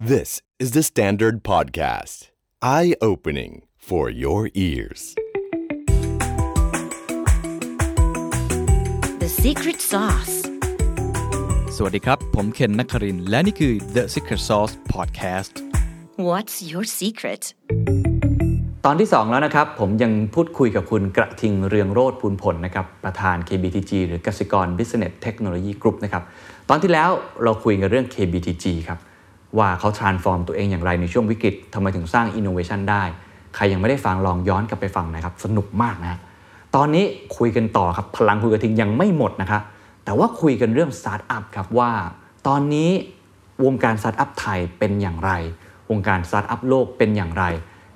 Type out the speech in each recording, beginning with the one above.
This is the Standard Podcast. Eye opening for your ears. The secret sauce. สวัสดีครับ ผมเคนนักครินทร์และนี่คือ The Secret Sauce Podcast What's your secret? ตอนที่ 2 แล้วนะครับ ผมยังพูดคุยกับคุณกระทิงเรืองโรธพูนผลนะครับ ประธาน KBTG หรือกสิกร Business Technology Group นะครับ ตอนที่แล้วเราคุยกันเรื่อง KBTG ครับ ว่าเขา transform ตัวเองอย่างไรในช่วงวิกฤตทำไมถึงสร้าง innovation ได้ ใครยังไม่ได้ฟังลองย้อนกลับไปฟังนะครับ สนุกมากนะตอนนี้คุยกันต่อครับ พลังคุยกระทิงยังไม่หมดนะคะแต่ว่าคุยกันเรื่องสตาร์ทอัพครับว่า ตอนนี้วงการสตาร์ทอัพไทยเป็นอย่างไร วงการสตาร์ทอัพโลกเป็นอย่างไร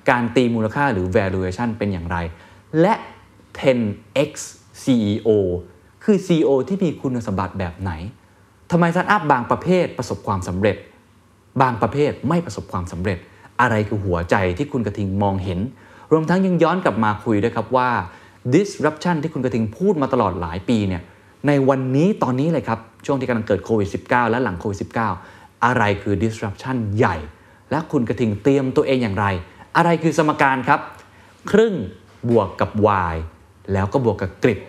การตีมูลค่าหรือ valuation เป็นอย่างไร และ 10x CEO คือ CEO ที่มีคุณสมบัติแบบไหนทำไมสตาร์ทอัพบางประเภทประสบความสำเร็จ บางประเภทไม่ประสบความสำเร็จ อะไรคือหัวใจที่คุณกระทิงมองเห็น รวมทั้งยังย้อนกลับมาคุยด้วยครับว่า disruption ที่คุณกระทิงพูดมาตลอดหลายปีเนี่ยในวันนี้ตอนนี้เลยครับ ช่วงที่กำลังเกิดโควิด -19 และหลังโควิด -19 อะไรคือ disruption ใหญ่ และคุณกระทิงเตรียมตัวเองอย่างไร อะไรคือสมการครับ ครึ่งบวกกับ y แล้วก็บวกกับ grit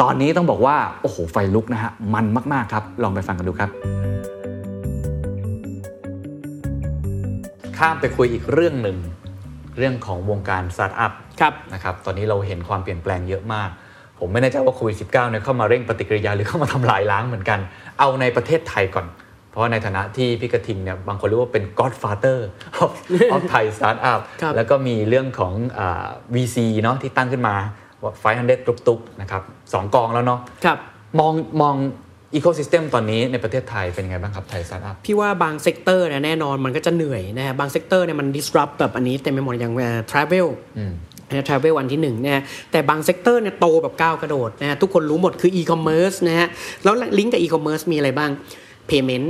ตอนนี้ต้องบอกว่า โอ้โห ไฟลุกนะฮะ มันมาก ๆ ครับ ลองไปฟังกันดูครับ ข้ามไปคุยอีกเรื่องหนึ่งเรื่องของวงการสตาร์ทอัพครับนะครับตอนนี้เราเห็นความเปลี่ยนแปลงเยอะมาก ผมไม่แน่ใจว่าโควิด -19 เนี่ยเข้ามาเร่งปฏิกิริยาหรือเข้ามาทำลายล้างเหมือนกัน เอาในประเทศไทยก่อน เพราะว่าในฐานะที่พี่กระทิงเนี่ยบางคนเรียกว่าเป็น godfather of of Thai startup ครับแล้วก็มีเรื่องของอา VC เนาะที่ตั้งขึ้นมาว่า500ตุ๊กๆนะครับสองกองแล้วเนาะครับมองมอง อีโค y ิสเต็มตอนนี้ในประเทศไทยเป็นยังไงบ้างครับไทยสตาร์ทอัพพี่ว่าบาง sector เนี่ยแน่นอนมันก็จะเหนื่อยนะฮะบาง sector เนี่ยมัน disrupt แบบอันนี้เต็มไปหมดอย่างเอ่อ travel นะ travel วันที่หนึ่งนะฮะแต่บาง sector เนี่ยโตแบบก้าวกระโดดนะฮะทุกคนรู้หมดคือ e-commerce นะฮะแล้วลิงก์กับ e-commerce มีอะไรบ้าง payment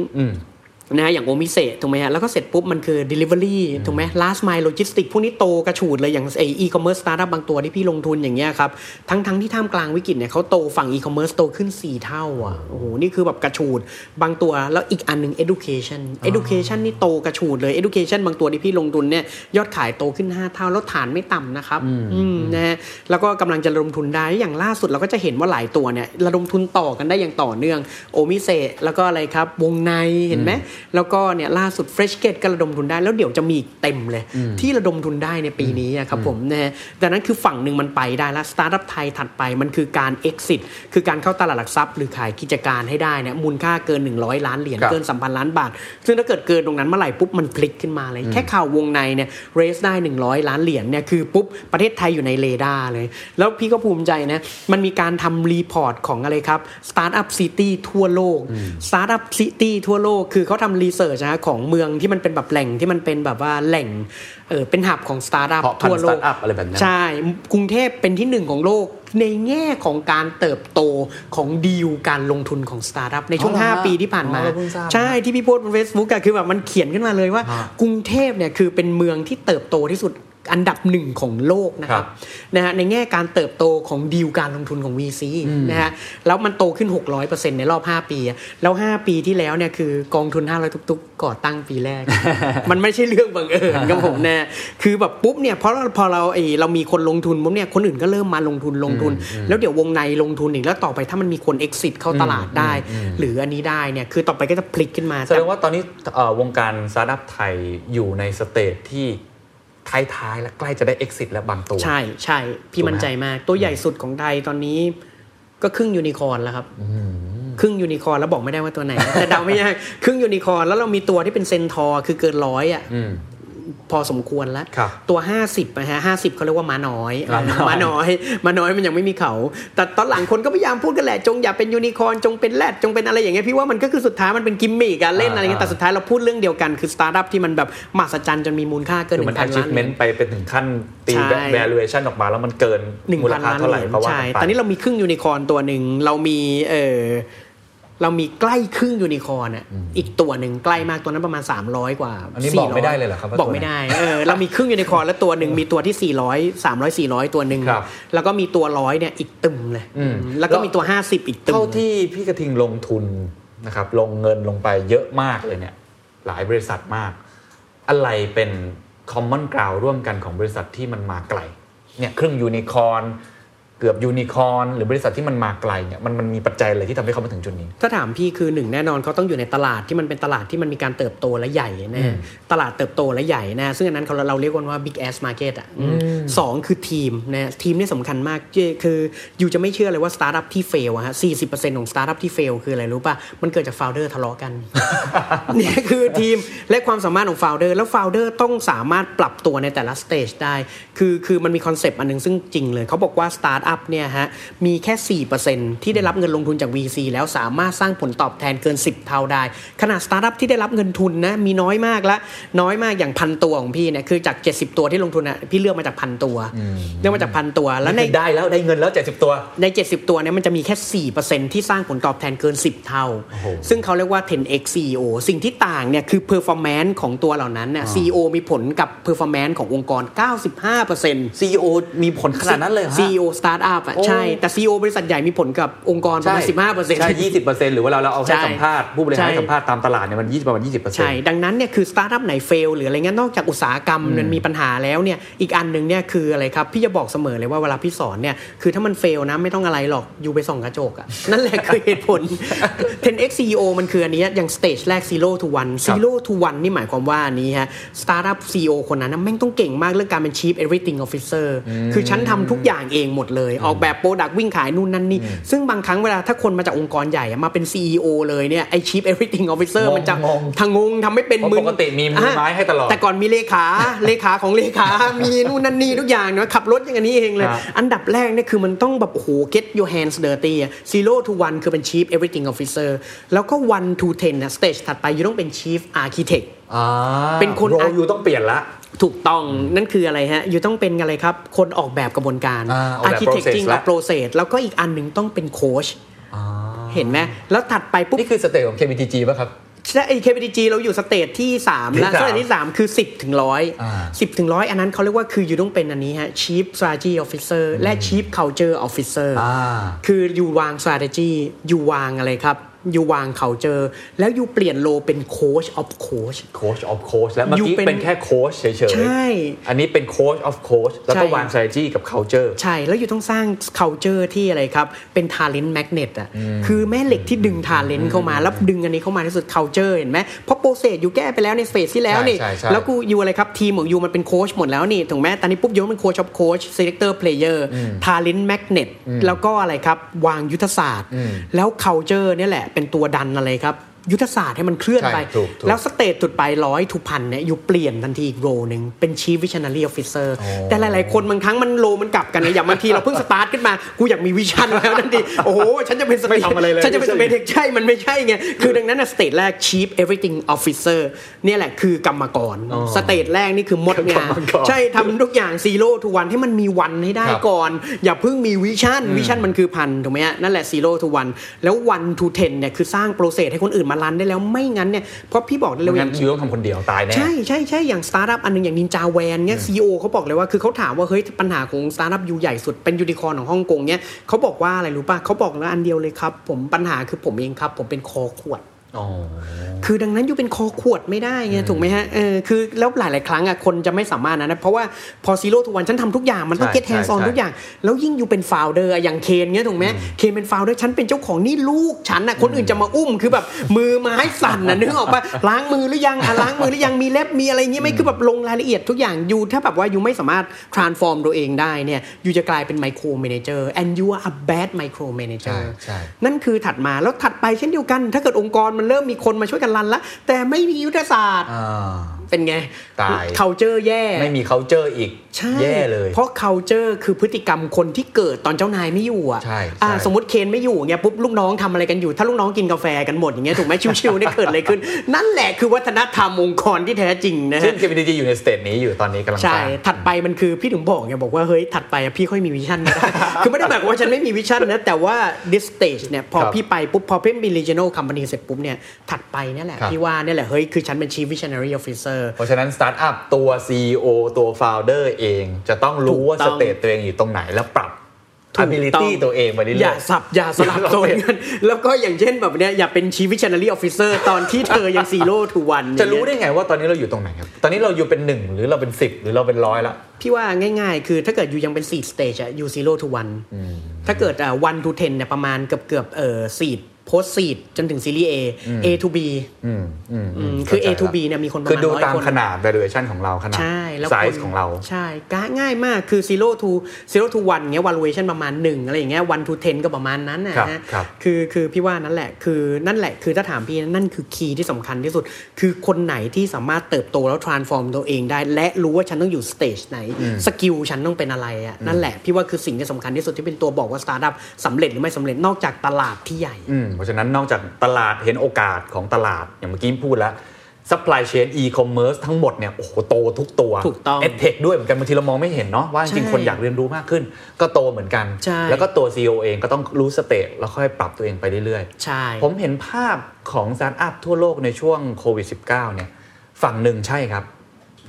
นะฮะอย่างโอมิเซถูกไหมฮะแล้วก็เสร็จปุ๊บมันคือ delivery ถูกไหม last mile logistics พวกนี้โตกระฉูดเลยอย่างไอ e-commerce startup บางตัวที่พี่ลงทุนอย่างเงี้ยครับ ทั้งทั้งที่ท่ามกลางวิกฤตเนี่ยเขาโตฝั่ง e-commerce โตขึ้น 4 เท่าอะโอ้โหนี่คือแบบกระฉูดบางตัวแล้วอีกอันหนึ่ง education education นี่โตกระฉูดเลย education บางตัวที่พี่ลงทุนเนี่ยยอดขายโตขึ้น 5 เท่าแล้วฐานไม่ต่ำนะครับอืมนะฮะแล้วก็กำลังจะระดมทุนได้อย่างล่าสุดเราก็จะเห็นว่าหลายตัวเนี่ยระดมทุนต่อกันได้อย่างต่อเนื่องOmise แล้วก็อะไรครับวงในเห็นไหมแล้วก็เนี่ยล่าสุด Freshket ก็ระดมทุนได้ แล้วเดี๋ยวจะมีอีกเต็มเลย ที่ระดมทุนได้ในปีนี้อะครับผมนะฮะดังนั้นคือฝั่งหนึ่งมันไปได้แล้วสตาร์ทอัพไทยถัดไปมันคือการ exit คือการเข้าตลาดหลักทรัพย์ หรือขายกิจการให้ได้เนี่ยมูลค่าเกิน 100 ล้านเหรียญครับเกิน3,000ล้านบาท ซึ่งถ้าเกิดเกินตรงนั้นเมื่อไหร่ปุ๊บมันพลิกขึ้นมาเลย แค่ข่าววงในเนี่ย raise ได้ 100 ล้านเหรียญเนี่ยคือปุ๊บประเทศไทยอยู่ในเรดาร์เลย แล้วพี่ก็ภูมิใจนะมันมีการทำ report ของอะไรครับ startup city ทั่วโลก startup city ทั่วโลกคือเขาทำ research นะของเมืองที่มันเป็นแบบแหล่งที่มันเป็นแบบว่าแหล่งเออเป็น hub ของสตาร์ทอัพเพาะพันธุ์ทั่วโลก startup อะไรแบบนั้นใช่ กรุงเทพเป็นที่หนึ่งของโลกในแง่ของการเติบโตของดีลการลงทุนของสตาร์ทอัพในช่วงอ๋อเหรอฮะ5ปีที่ผ่านมาอ๋อเราเพิ่งทราบใช่ที่พี่โพสต์บนเฟซบุ๊กอะคือแบบมันเขียนขึ้นมาเลยว่าฮะกรุงเทพเนี่ยคือเป็นเมืองที่เติบโตที่สุด อันดับหนึ่งของโลกนะครัครับบนะฮะในแง่การเติบโตของดีลการลงทุนของ VC นะฮะแล้วมันโตขึ้น 600%ในรอบ 5 ปีอะแล้ว 5 ปีที่แล้วเนี่ยคือกองทุน 500ตุก ๆ ก่อตั้งปีแรก มันไม่ใช่เรื่องบังเอิญครับผมนะคือแบบปุ๊บเนี่ยเพราะเราพอเราไอเรามีคนลงทุนปุ๊บเนี่ยคนอื่นก็เริ่มมาลงทุนลงทุน แล้วเดี๋ยววงในลงทุนอีกแล้วต่อไปถ้ามันมีคน exit เข้าตลาดได้ หรืออันนี้ได้เนี่ยคือต่อไปก็จะพลิกขึ้นมาแสดงว่าตอนนี้เอ่อวงการสตาร์ทอัพไทยอยู่ใน stage ที่ ท้ายๆและใกล้จะได้ exit แล้วบางตัว ใช่ใช่พี่ถูกไหมมั่นใจมาก ตัวใหญ่สุดของไทยตอนนี้ ก็ครึ่งยูนิคอร์นแล้วครับครึ่งยูนิคอร์นแล้วบอกไม่ได้ว่าตัวไหน แต่เดาไม่ยากครึ่งยูนิคอร์นแล้วเรามีตัวที่เป็นเซนทอร์คือเกินร้อยอะอืม พอสมควรแล้วครับตัว 50นะฮะ50เขาเรียกว่าม้าน้อยม้าน้อยม้าน้อยม้าน้อยมันยังไม่มีเขา แต่ตอนหลังคนก็พยายามพูดกันแหละ จงอย่าเป็นยูนิคอร์นจงเป็นแรดจงเป็นอะไรอย่างเงี้ยพี่ว่ามันก็คือสุดท้ายมันเป็นกิมมิกการเล่นอะไรเงี้ยแต่สุดท้ายเราพูดเรื่องเดียวกันคือสตาร์ทอัพที่มันแบบมหัศจรรย์จนมีมูลค่าเกินหคือนึ่มันงพันล้านเหรียญ achievement ไปเป็นถึงขั้นตีใช่ valuation ออกมาแล้วมันเกินหนึ่งมูลพันค่าล้านเท่าเหไหร่รียญเพราะว่าใช่กัไปตอนนี้เรามีครึ่งยูนิคอร์นตัวหนึ่งเรามีเออ เรามีใกล้ครึ่งยูนิคอร์นอะอีกตัวหนึ่งใกล้มากตัวนั้นประมาณ 300 กว่าอันนี้บอกไม่ได้เลยเหรอครับว่าบอกไม่ได้เออเรามีครึ่งยูนิคอร์นแล้วตัวหนึ่งมีตัวที่ 400 300 400 ตัวหนึ่งครับแล้วก็มีตัวร้อยเนี่ยอีกตึมเลยอืมแล้วก็มีตัว 50 อีกตึมเท่าที่พี่กระทิงลงทุนนะครับลงเงินลงไปเยอะมากเลยเนี่ยหลายบริษัทมาก อะไรเป็น common ground ร่วมกันของบริษัทที่มันมาไกลเนี่ยครึ่งยูนิคอร์น เกือบยูนิคอร์นหรือบริษัทที่มันมาไกลเนี่ยมันมันมีปัจจัยอะไรที่ทำให้เขามาถึงจุดนี้ ถ้าถามพี่คือหนึ่งแน่นอนเขาต้องอยู่ในตลาดที่มันเป็นตลาดที่มันมีการเติบโตและใหญ่นะตลาดเติบโตและใหญ่นะซึ่งอันนั้นเขาเราเรียกกันว่า big ass market อะสองคือทีมนะทีมนี่สำคัญมากคือ you จะไม่เชื่อเลยว่าสตาร์ทอัพที่ fail อะฮะสี่สิบเปอร์เซ็นต์ของสตาร์ทอัพที่ fail คืออะไรรู้ป่ะมันเกิดจาก founder ทะเลาะกันเนี่ยคือทีมและความสามารถของ founder แล้ว founder ต้องสามารถปรับตัวในแต่ละ stage ได้คือคือมันมี concept อันหนึ่งซึ่งจริงเลยเขาบอกว่าสตาร์ทอัพเนี่ยฮะมีแค่ 4%ที่ได้รับเงินลงทุนจาก VC แล้วสามารถสร้างผลตอบแทนเกิน 10 เท่าได้ ขนาดสตาร์ทอัพที่ได้รับเงินทุนนะมีน้อยมากละน้อยมากอย่างพันตัวของพี่เนี่ยคือจาก 70 ตัวที่ลงทุนอะพี่เลือกมาจากพันตัวเลือกมาจากพันตัวแล้วในนี่คือได้แล้วได้เงินแล้ว 70 ตัว ใน 70 ตัวเนี่ยมันจะมีแค่4%ที่สร้างผลตอบแทนเกิน 10 เท่า ซึ่งเขาเรียกว่า 10x CEO สิ่งที่ต่างเนี่ยคือ performance ของตัวเหล่านั้นเนี่ย CEO มีผลกับ performance ขององค์กร 95% CEO มีผลขนาดนั้นเลยเหรอฮะ CEO startup อะโอ้ใช่ แต่ CEO บริษัทใหญ่มีผลกับองค์กรประมาณ15%ใช่ยี่สิบเปอร์เซ็นต์หรือว่าเราเราเอาให้ใช่สัมภาษณ์ผู้บริหารให้ใช่สัมภาษณ์ตามตลาดเนี่ยมันยี่สิบประมาณยี่สิบเปอร์เซ็นใช่ต์ดังนั้นเนี่ยคือสตาร์ทอัพไหนfail หรืออะไรเงี้ยนอกจากอุตสาหกรรมมันมีปัญหาแล้วเนี่ยอีกอันหนึ่งเนี่ยคืออะไรครับพี่จะบอกเสมอเลยว่าเวลาพี่สอนเนี่ยคือถ้ามัน fail นะไม่ต้องอะไรหรอก you ไปส่องกระจกอะนั่นแหละคือเหตุผล 10x CEO มันคืออันเนี้ยอย่าง stage แรก zero to one zero to one นี่หมายความว่าอันนี้ฮะสตาร์ทอัพ CEO คนนั้นนะแม่งต้องเก่งมากเรื่องการเป็น chief everything officer คือฉันทำทุกอย่างเองหมดเลยออกแบบ product วิ่งขายนู่นนั่นนี่ ซึ่งบางครั้งเวลาถ้าคนมาจากองค์กรใหญ่อะมาเป็น CEO เลยเนี่ยไอ chief everything officer งงมันจะงงทางงงทำไม่เป็นเพราะมึงปกติมีมือไม้ให้ตลอด แต่ก่อนมีเลขาเลขาของเลขา มีนู่นนั่นนี่ทุกอย่างเนาะขับรถอย่างนี้เองเลยครับอันดับแรกเนี่ยคือมันต้องแบบโอ้โห get your hands dirty อะ zero to one คือเป็น chief everything officer แล้วก็ one to ten นะ stage ถัดไป you ต้องเป็น chief architect อ่าเป็นคน role you ต้องเปลี่ยนละ ถูกต้องนั่นคืออะไรฮะ you ต้องเป็นอะไรครับ คนออกแบบกระบวนการอ่าออกแบบ architecting process ละกับ process แล้วก็อีกอันหนึ่งต้องเป็นโค้ชเห็นไหมแล้วถัดไปปุ๊บ นี่คือ stage ของ KBTG ป่ะครับใช่ KBTG เราอยู่ stage ที่ 3 แล้วที่สสาม stage ที่ 3 คือ 10 ถึงอ่า100 10ถึง100อันนั้นเขาเรียกว่าคือ you ต้องเป็นอันนี้ฮะ Chief Strategy Officer และ Chief Culture Officer อ่าคือ you วาง strategy you วางอะไรครับ you วาง culture แล้ว you เปลี่ยน role เป็น coach of coach Coach of Coach แล้วเมื่อกี้ you เป็นเป็นแค่โค้ชเฉยๆใช่อันนี้เป็น Coach of Coach แล้วก็ใช่วาง strategy กับ culture ใช่ แล้ว you ต้องสร้าง culture ที่อะไรครับ เป็น talent magnet อะคือแม่เหล็กที่ดึง talent เข้ามา แล้วดึงอันนี้เข้ามาที่สุด culture เห็นไหมเพราะ process you แก้ไปแล้วใน phase ที่แล้วนี่ใช่ใช่ใช่แล้วกูอยู่อะไรครับทีมของ you มันเป็นโค้ชหมดแล้วนี่ถูกไหมตอนนี้ปุ๊บยูเป็นโค้ช of coach selector player talent magnet แล้วก็อะไรครับวางยุทธศาสตร์ แล้ว culture เนี่ยแหละเป็นตัวดันอะไรครับ ยุทธศาสตร์ให้มันเคลื่อนไปใช่ถูกถูกแล้ว stage ถัดไปร้อย to พันเนี่ย you เปลี่ยนทันทีอีก role หนึ่งเป็น chief visionary officer แต่หลาย ๆ คนบางครั้งมัน role มันกลับกันนะอย่างบางทีเราเพิ่งสตาร์ทขึ้นมา กูอยากมี vision แล้วทันที โอ้โห ฉันจะเป็นสไม่ทำอะไรเลยฉันจะเป็นสเปนเทคใช่ มันไม่ใช่ไง คือดังนั้น stage แรก chief everything officer เนี่ยแหละคือกรรมกร stage แรกนี่คือมดงานกรรมกรใช่ทำทุกอย่าง zero to one ให้มันมี one ให้ได้ครับก่อน อย่าเพิ่งมี vision vision มันคือพันถูกไหมฮะนั่นแหละ zero to one แล้ว one to ten เนี่ยคือสร้าง process ให้คนอื่นมา run ได้แล้วไม่งั้นเนี่ยเพราะพี่บอกได้เลยไม่ว่างั้นชิวต้องทำคนเดียวตายแน่ใช่ใช่ใช่อย่างสตาร์ทอัพอันหนึงอย่าง Ninja Van เนี่ย CEO เขาบอกเลยว่าคือเขาถามว่าเฮ้ยปัญหาของสตาร์ทอัพ you ใหญ่สุดเป็นยูนิคอร์นของฮ่องกงเนี่ยเขาบอกว่าอะไรรู้ป่ะเขาบอกแล้วอันเดียวเลยครับผมปัญหาคือผมเองครับ ผมเป็นคอขวดอ๋อ คือดังนั้น you เป็นคอขวดไม่ได้ไงถูกไหมฮะเออคือแล้วหลาย ๆ ครั้งอะคนจะไม่สามารถนะนะเพราะว่าพอ zero to one ฉันทำทุกอย่างมันต้องใช่เก็ตแฮนด์ซอนใช่ทุกอย่าง แล้วยิ่ง you เป็น founder อย่างเคนเงี้ยถูกไหมเคนเป็น founder ฉันเป็นเจ้าของนี่ลูกฉันอะคนอื่นจะมาอุ้มคือแบบมือไม้สั่นนะนึกออกปะล้างมือหรือยังอะล้างมือหรือยังมีเล็บมีอะไรเงี้ยไหม่คือแบบลงรายละเอียดทุกอย่างอยู่ถ้าแบบว่าอยู่ไม่สามารถ transform ตัวเองได้เนี่ยอยู่จะกลายเป็นไมโคร m ม n a เจอร์ and you are a bad micro manager ใช่ใช่นั่นคือถัดมาแล้วถัดไปเช่นเดียวกัน ถ้าเกิดองค์กรมันเริ่มมีคนมาช่วยกันรันละแต่ไม่มียุทธศาสตร์ เป็นไง ตาย culture แย่ ไม่มี culture อีกใช่แย่เลย เพราะ culture คือพฤติกรรมคนที่เกิดตอนเจ้านายไม่อยู่อะใช่อ่าใช่สมมติเคนไม่อยู่เงี้ยปุ๊บลูกน้องทำอะไรกันอยู่ ถ้าลูกน้องกินกาแฟกันหมดอย่างเงี้ยถูกไหมชิวๆเนี่ยเกิดอะไรขึ้น นั่นแหละคือวัฒนธรรมองค์กรที่แท้จริงนะฮะซึ่ง KBTG อยู่ใน stage นี้อยู่ตอนนี้กำลังสใช่ร้างใช่ถัดไปมันคือพี่ถึงบอกไงบอกว่าเฮ้ยถัดไปอะพี่ค่อยมี vision นะคือไม่ได้หมายความว่าฉันไม่มี vision นะแต่ว่า this stage เนี่ยพอครับพี่ไปปุ๊บพอพี่เป็น regional company เสร็จปุ๊บเนี่ยถัดไปเนี่ยแหละครับพี่ว่าเนี่ยแหละเฮ้ยคือฉันเป็น chief visionary officer เพราะฉะนั้นสตาร์ทอัพตัว CEO ตัว Founder เอง จะต้องรู้ว่าถูกต้อง stage ตัวเองอยู่ตรงไหนแล้วปรับถูกต้อง ability ตัวเองไปเรื่อยๆอย่าสับอย่าสลับโซนกันแล้วก็อย่างเช่นแบบเนี้ยอย่าเป็น chief visionary officer ตอนที่เธอยัง zero to one จะรู้ได้ไงว่าตอนนี้เราอยู่ตรงไหนครับ ตอนนี้เราอยู่เป็นหนึ่งหรือเราเป็นสิบหรือเราเป็นร้อยละพี่ว่าง่ายๆ คือถ้าเกิด you ยังเป็น seed stage อะอยู่ zero to one ถ้าเกิดอ่า one to ten เนี่ยประมาณเกือบเกือบๆเอ่อ seed post seed จนถึงซีรีส์ A A to B อืมอืมอืมคือ A to B เนี่ยมีคนประมาณร้อยคนคือดูตามขนาด valuation ของเราขนาดใช่แล้ว size คนของเรา ใช่ก็ง่ายมากคือ zero to zero to one เงี้ย valuation ประมาณ 1 อะไรอย่างเงี้ย one to ten ก็ประมาณนั้นนะครับฮะครับคือคือพี่ว่านั่นแหละ คือนั่นแหละคือถ้าถามพี่นั่นคือ key ที่สำคัญที่สุด คือคนไหนที่สามารถเติบโตแล้ว transform ตัวเองได้ และรู้ว่าฉันต้องอยู่ stage ไหน skill ฉันต้องเป็นอะไรอะนั่นแหละพี่ว่าคือสิ่งที่สำคัญที่สุดที่เป็นตัวบอกว่า startup สำเร็จหรือไม่สำเร็จนอกจากตลาดที่ใหญ่อืมเพราะฉะนั้นนอกจากตลาดเห็นโอกาสของตลาดอย่างเมื่อกี้พูดแล้ว supply chain e-commerce ทั้งหมดเนี่ยโอ้โหโตทุกตัวถูกต้อง edtech ด้วยเหมือนกันบางทีเรามองไม่เห็นเนาะว่าจริงใช่ๆคนอยากเรียนรู้มากขึ้น ก็โตเหมือนกันใช่แล้วก็ตัว CEO เองก็ต้องรู้ stage แล้วค่อยปรับตัวเองไปเรื่อยๆ ใช่ ผมเห็นภาพของสตาร์ทอัพทั่วโลกในช่วงโควิด -19 เนี่ยฝั่งหนึ่งใช่ครับ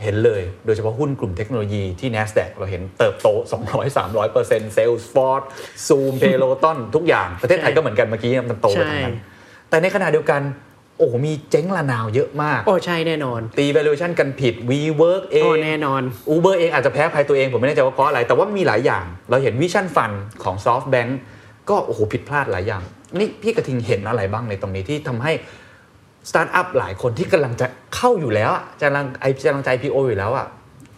เห็นเลยโดยเฉพาะหุ้นกลุ่มเทคโนโลยีที่ NASDAQ เราเห็นเติบโต 200-300% Salesforce Zoom Peloton ทุกอย่างประเทศไทยก็เหมือนกันเมื่อกี้มันโตไปทั้งนั้นใช่แต่ในขณะเดียวกัน โอ้โหมีเจ๊งระนาวเยอะมาก โอ้ใช่แน่นอน ตี valuation กันผิด WeWork เอโอ้งแน่นอน Uber เองอาจจะแพ้ภัยตัวเอง ผมไม่แน่ใจว่าเพราะอะไร แต่ว่ามีหลายอย่าง เราเห็น Vision Fund ของ SoftBank ก็โอ้โหผิดพลาดหลายอย่าง นี่พี่กระทิงเห็นอะไรบ้างในตรงนี้ที่ทำให้ สตาร์ทอัพหลายคนที่กำลังจะเข้าอยู่แล้วจะกำลังไอกำลังใจ IPO อยู่แล้วอะ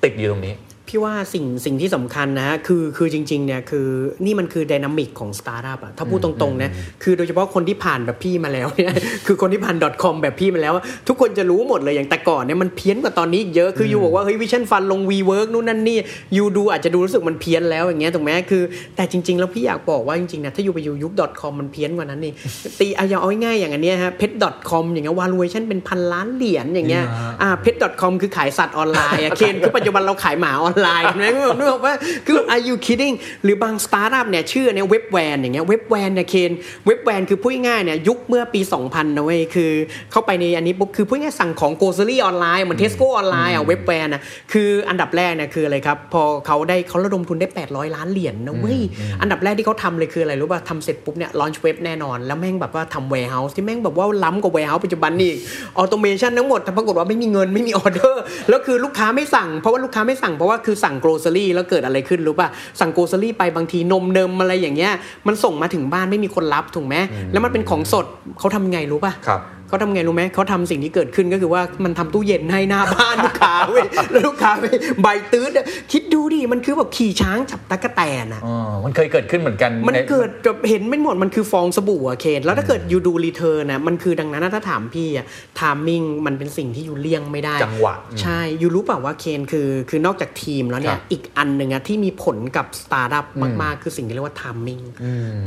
ติดอยู่ตรงนี้ พี่ว่าสิ่งสิ่งที่สำคัญนะฮะคือคือจริงๆเนี่ยคือนี่มันคือ dynamic ของสตาร์ทอัพอะถ้าพูดตรงๆนะคือโดยเฉพาะคนที่ผ่านแบบพี่มาแล้วเนี่ยคือคนที่ผ่าน .com แบบพี่มาแล้ว ทุกคนจะรู้หมดเลยอย่างแต่ก่อนเนี่ยมันเพี้ยนกว่าตอนนี้อีกเยอะคือ you บอกว่าเฮ้ย Vision Fund ลง WeWork นู่นนั่นนี่ you ดูอาจจะดูรู้สึกมันเพี้ยนแล้วอย่างเงี้ยถูกไหมคือ แต่จริง ๆ แล้วพี่อยากบอกว่าจริงๆนะถ้า you ไปอยู่ยุค .com มันเพี้ยนกว่านั้นนี่ตีเอาอย่างเอาง่ายๆอย่างอันเนี้ยฮะ Pets.com อย่างเงี้ย valuation เป็นพันล้านเหรียญอย่างเงี้ยอ่า Pets.com คือขายสัตว์ออนไลน์อะเคนคือปัจจุบันเราขายหมาออนไลน์นะนึกออกว่าคือ are you kidding หรือบางสตาร์ทอัพเนี่ยชื่อเนี่ย Webvan อย่างเงี้ย Webvan เนี่ยเคนWebvan คือพูดง่ายๆเนี่ยยุคเมื่อปี 2000นะเว้ยคือเข้าไปในอันนี้ปุ๊บคือพูดง่ายๆสั่งของ grocery ออนไลน์เหมือนเทสโก้ออนไลน์อะ Webvan อะคืออันดับแรกเนี่ยคืออะไรครับ พอเขาได้เขาระดมทุนได้ 800 ล้านเหรียญนะเว้ยอันดับแรกที่เขาทำเลยคืออะไรรู้ป่ะทำเสร็จปุ๊บเนี่ย launch เว็บแน่นอน แล้วแม่งแบบว่าทำ warehouse ที่แม่งแบบว่าล้ำกว่า warehouse ปัจจุบันนี่ automation ทั้งหมดแต่ปรากฏว่าไม่มีเงินไม่มีออเดอร์แล้วคือลูกค้าไม่สั่งเพราะว่าลูกค้าไม่สั่งเพราะว่าคือสั่ง grocery แล้วเกิดอะไรขึ้นรู้ป่ะสั่ง grocery ไปบางทีนมเนยอะไรอย่างเงี้ยมันส่งมาถึงบ้านไม่มีคนรับถูกไหมแล้วมันเป็นของสดเขาทำไงรู้ป่ะครับ เขาทำไงรู้ไหมเขาทำสิ่งที่เกิดขึ้นก็คือว่ามันทำตู้เย็นให้หน้าบ้านลูกค้าเว้ยแล้วลูกค้าไปใบตื้ดอะคิดดูดิมันคือแบบขี่ช้างจับตั๊กแตนอะอ๋อมันเคยเกิดขึ้นเหมือนกัน มันในเกิดแบบเห็นไม่หมดมันคือฟองสบู่อะเคนแล้วถ้าเกิด you ดู return นะมันคือดังนั้นนะถ้าถามพี่อะ timing มันเป็นสิ่งที่ you เลี่ยงไม่ได้จังหวะใช่ you รู้เปล่าว่าเคนคือคือนอกจากทีมแล้วเนี่ยคยรับอีกอันหนึ่งอะที่มีผลกับสตาร์ทอัพมากๆ คือสิ่งที่เรียกว่า timing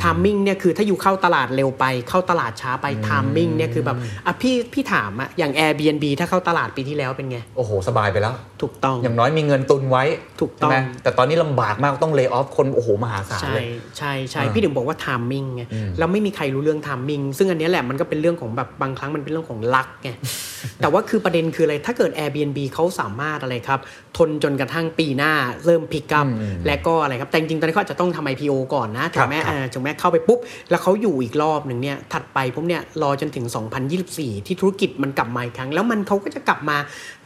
timing เนี่ยคือถ้า you เข้าตลาดเร็วไปเข้าตลาดช้าไป timing เนี่ยคือแบบอะพี่พี่ถามอะอย่าง Airbnb ถ้าเข้าตลาดปีที่แล้วเป็นไง โอ้โห สบายไปแล้ว ถูกต้อง อย่างน้อยมีเงินตุนไว้ถูกต้องใช่ไหมแต่ตอนนี้ลำบากมากต้องเล y o อ f คนโอ้โหมหาศาลใช่เลย ใช่ใช่อ่าพี่ถึงบอกว่า timing ไงแล้วไม่มีใครรู้เรื่อง timing ซึ่งอันเนี้ยแหละมันก็เป็นเรื่องของแบบบางครั้งมันเป็นเรื่องของลักไงแต่ว่าคือประเด็นคืออะไรถ้าเกิด Airbnb เขาสามารถอะไรครับ ทนจนกระทั่งปีหน้าเริ่มพิก u p และก็อะไรครับแต่จริงๆตอนนี้เขาอาจจะต้องทำ IPO ก่อนนะถึงแม้ครับเอ่อถึงแม้เข้าไปปุ๊บแล้วเขาอยู่อีกรอบหนึ่งเนี่ยถัดไปปุ๊บเนี่ยรอจนถึง2024 ที่ธุรกิจมันกลับมาอีกครั้ง แล้วมันเขาก็จะกลับมา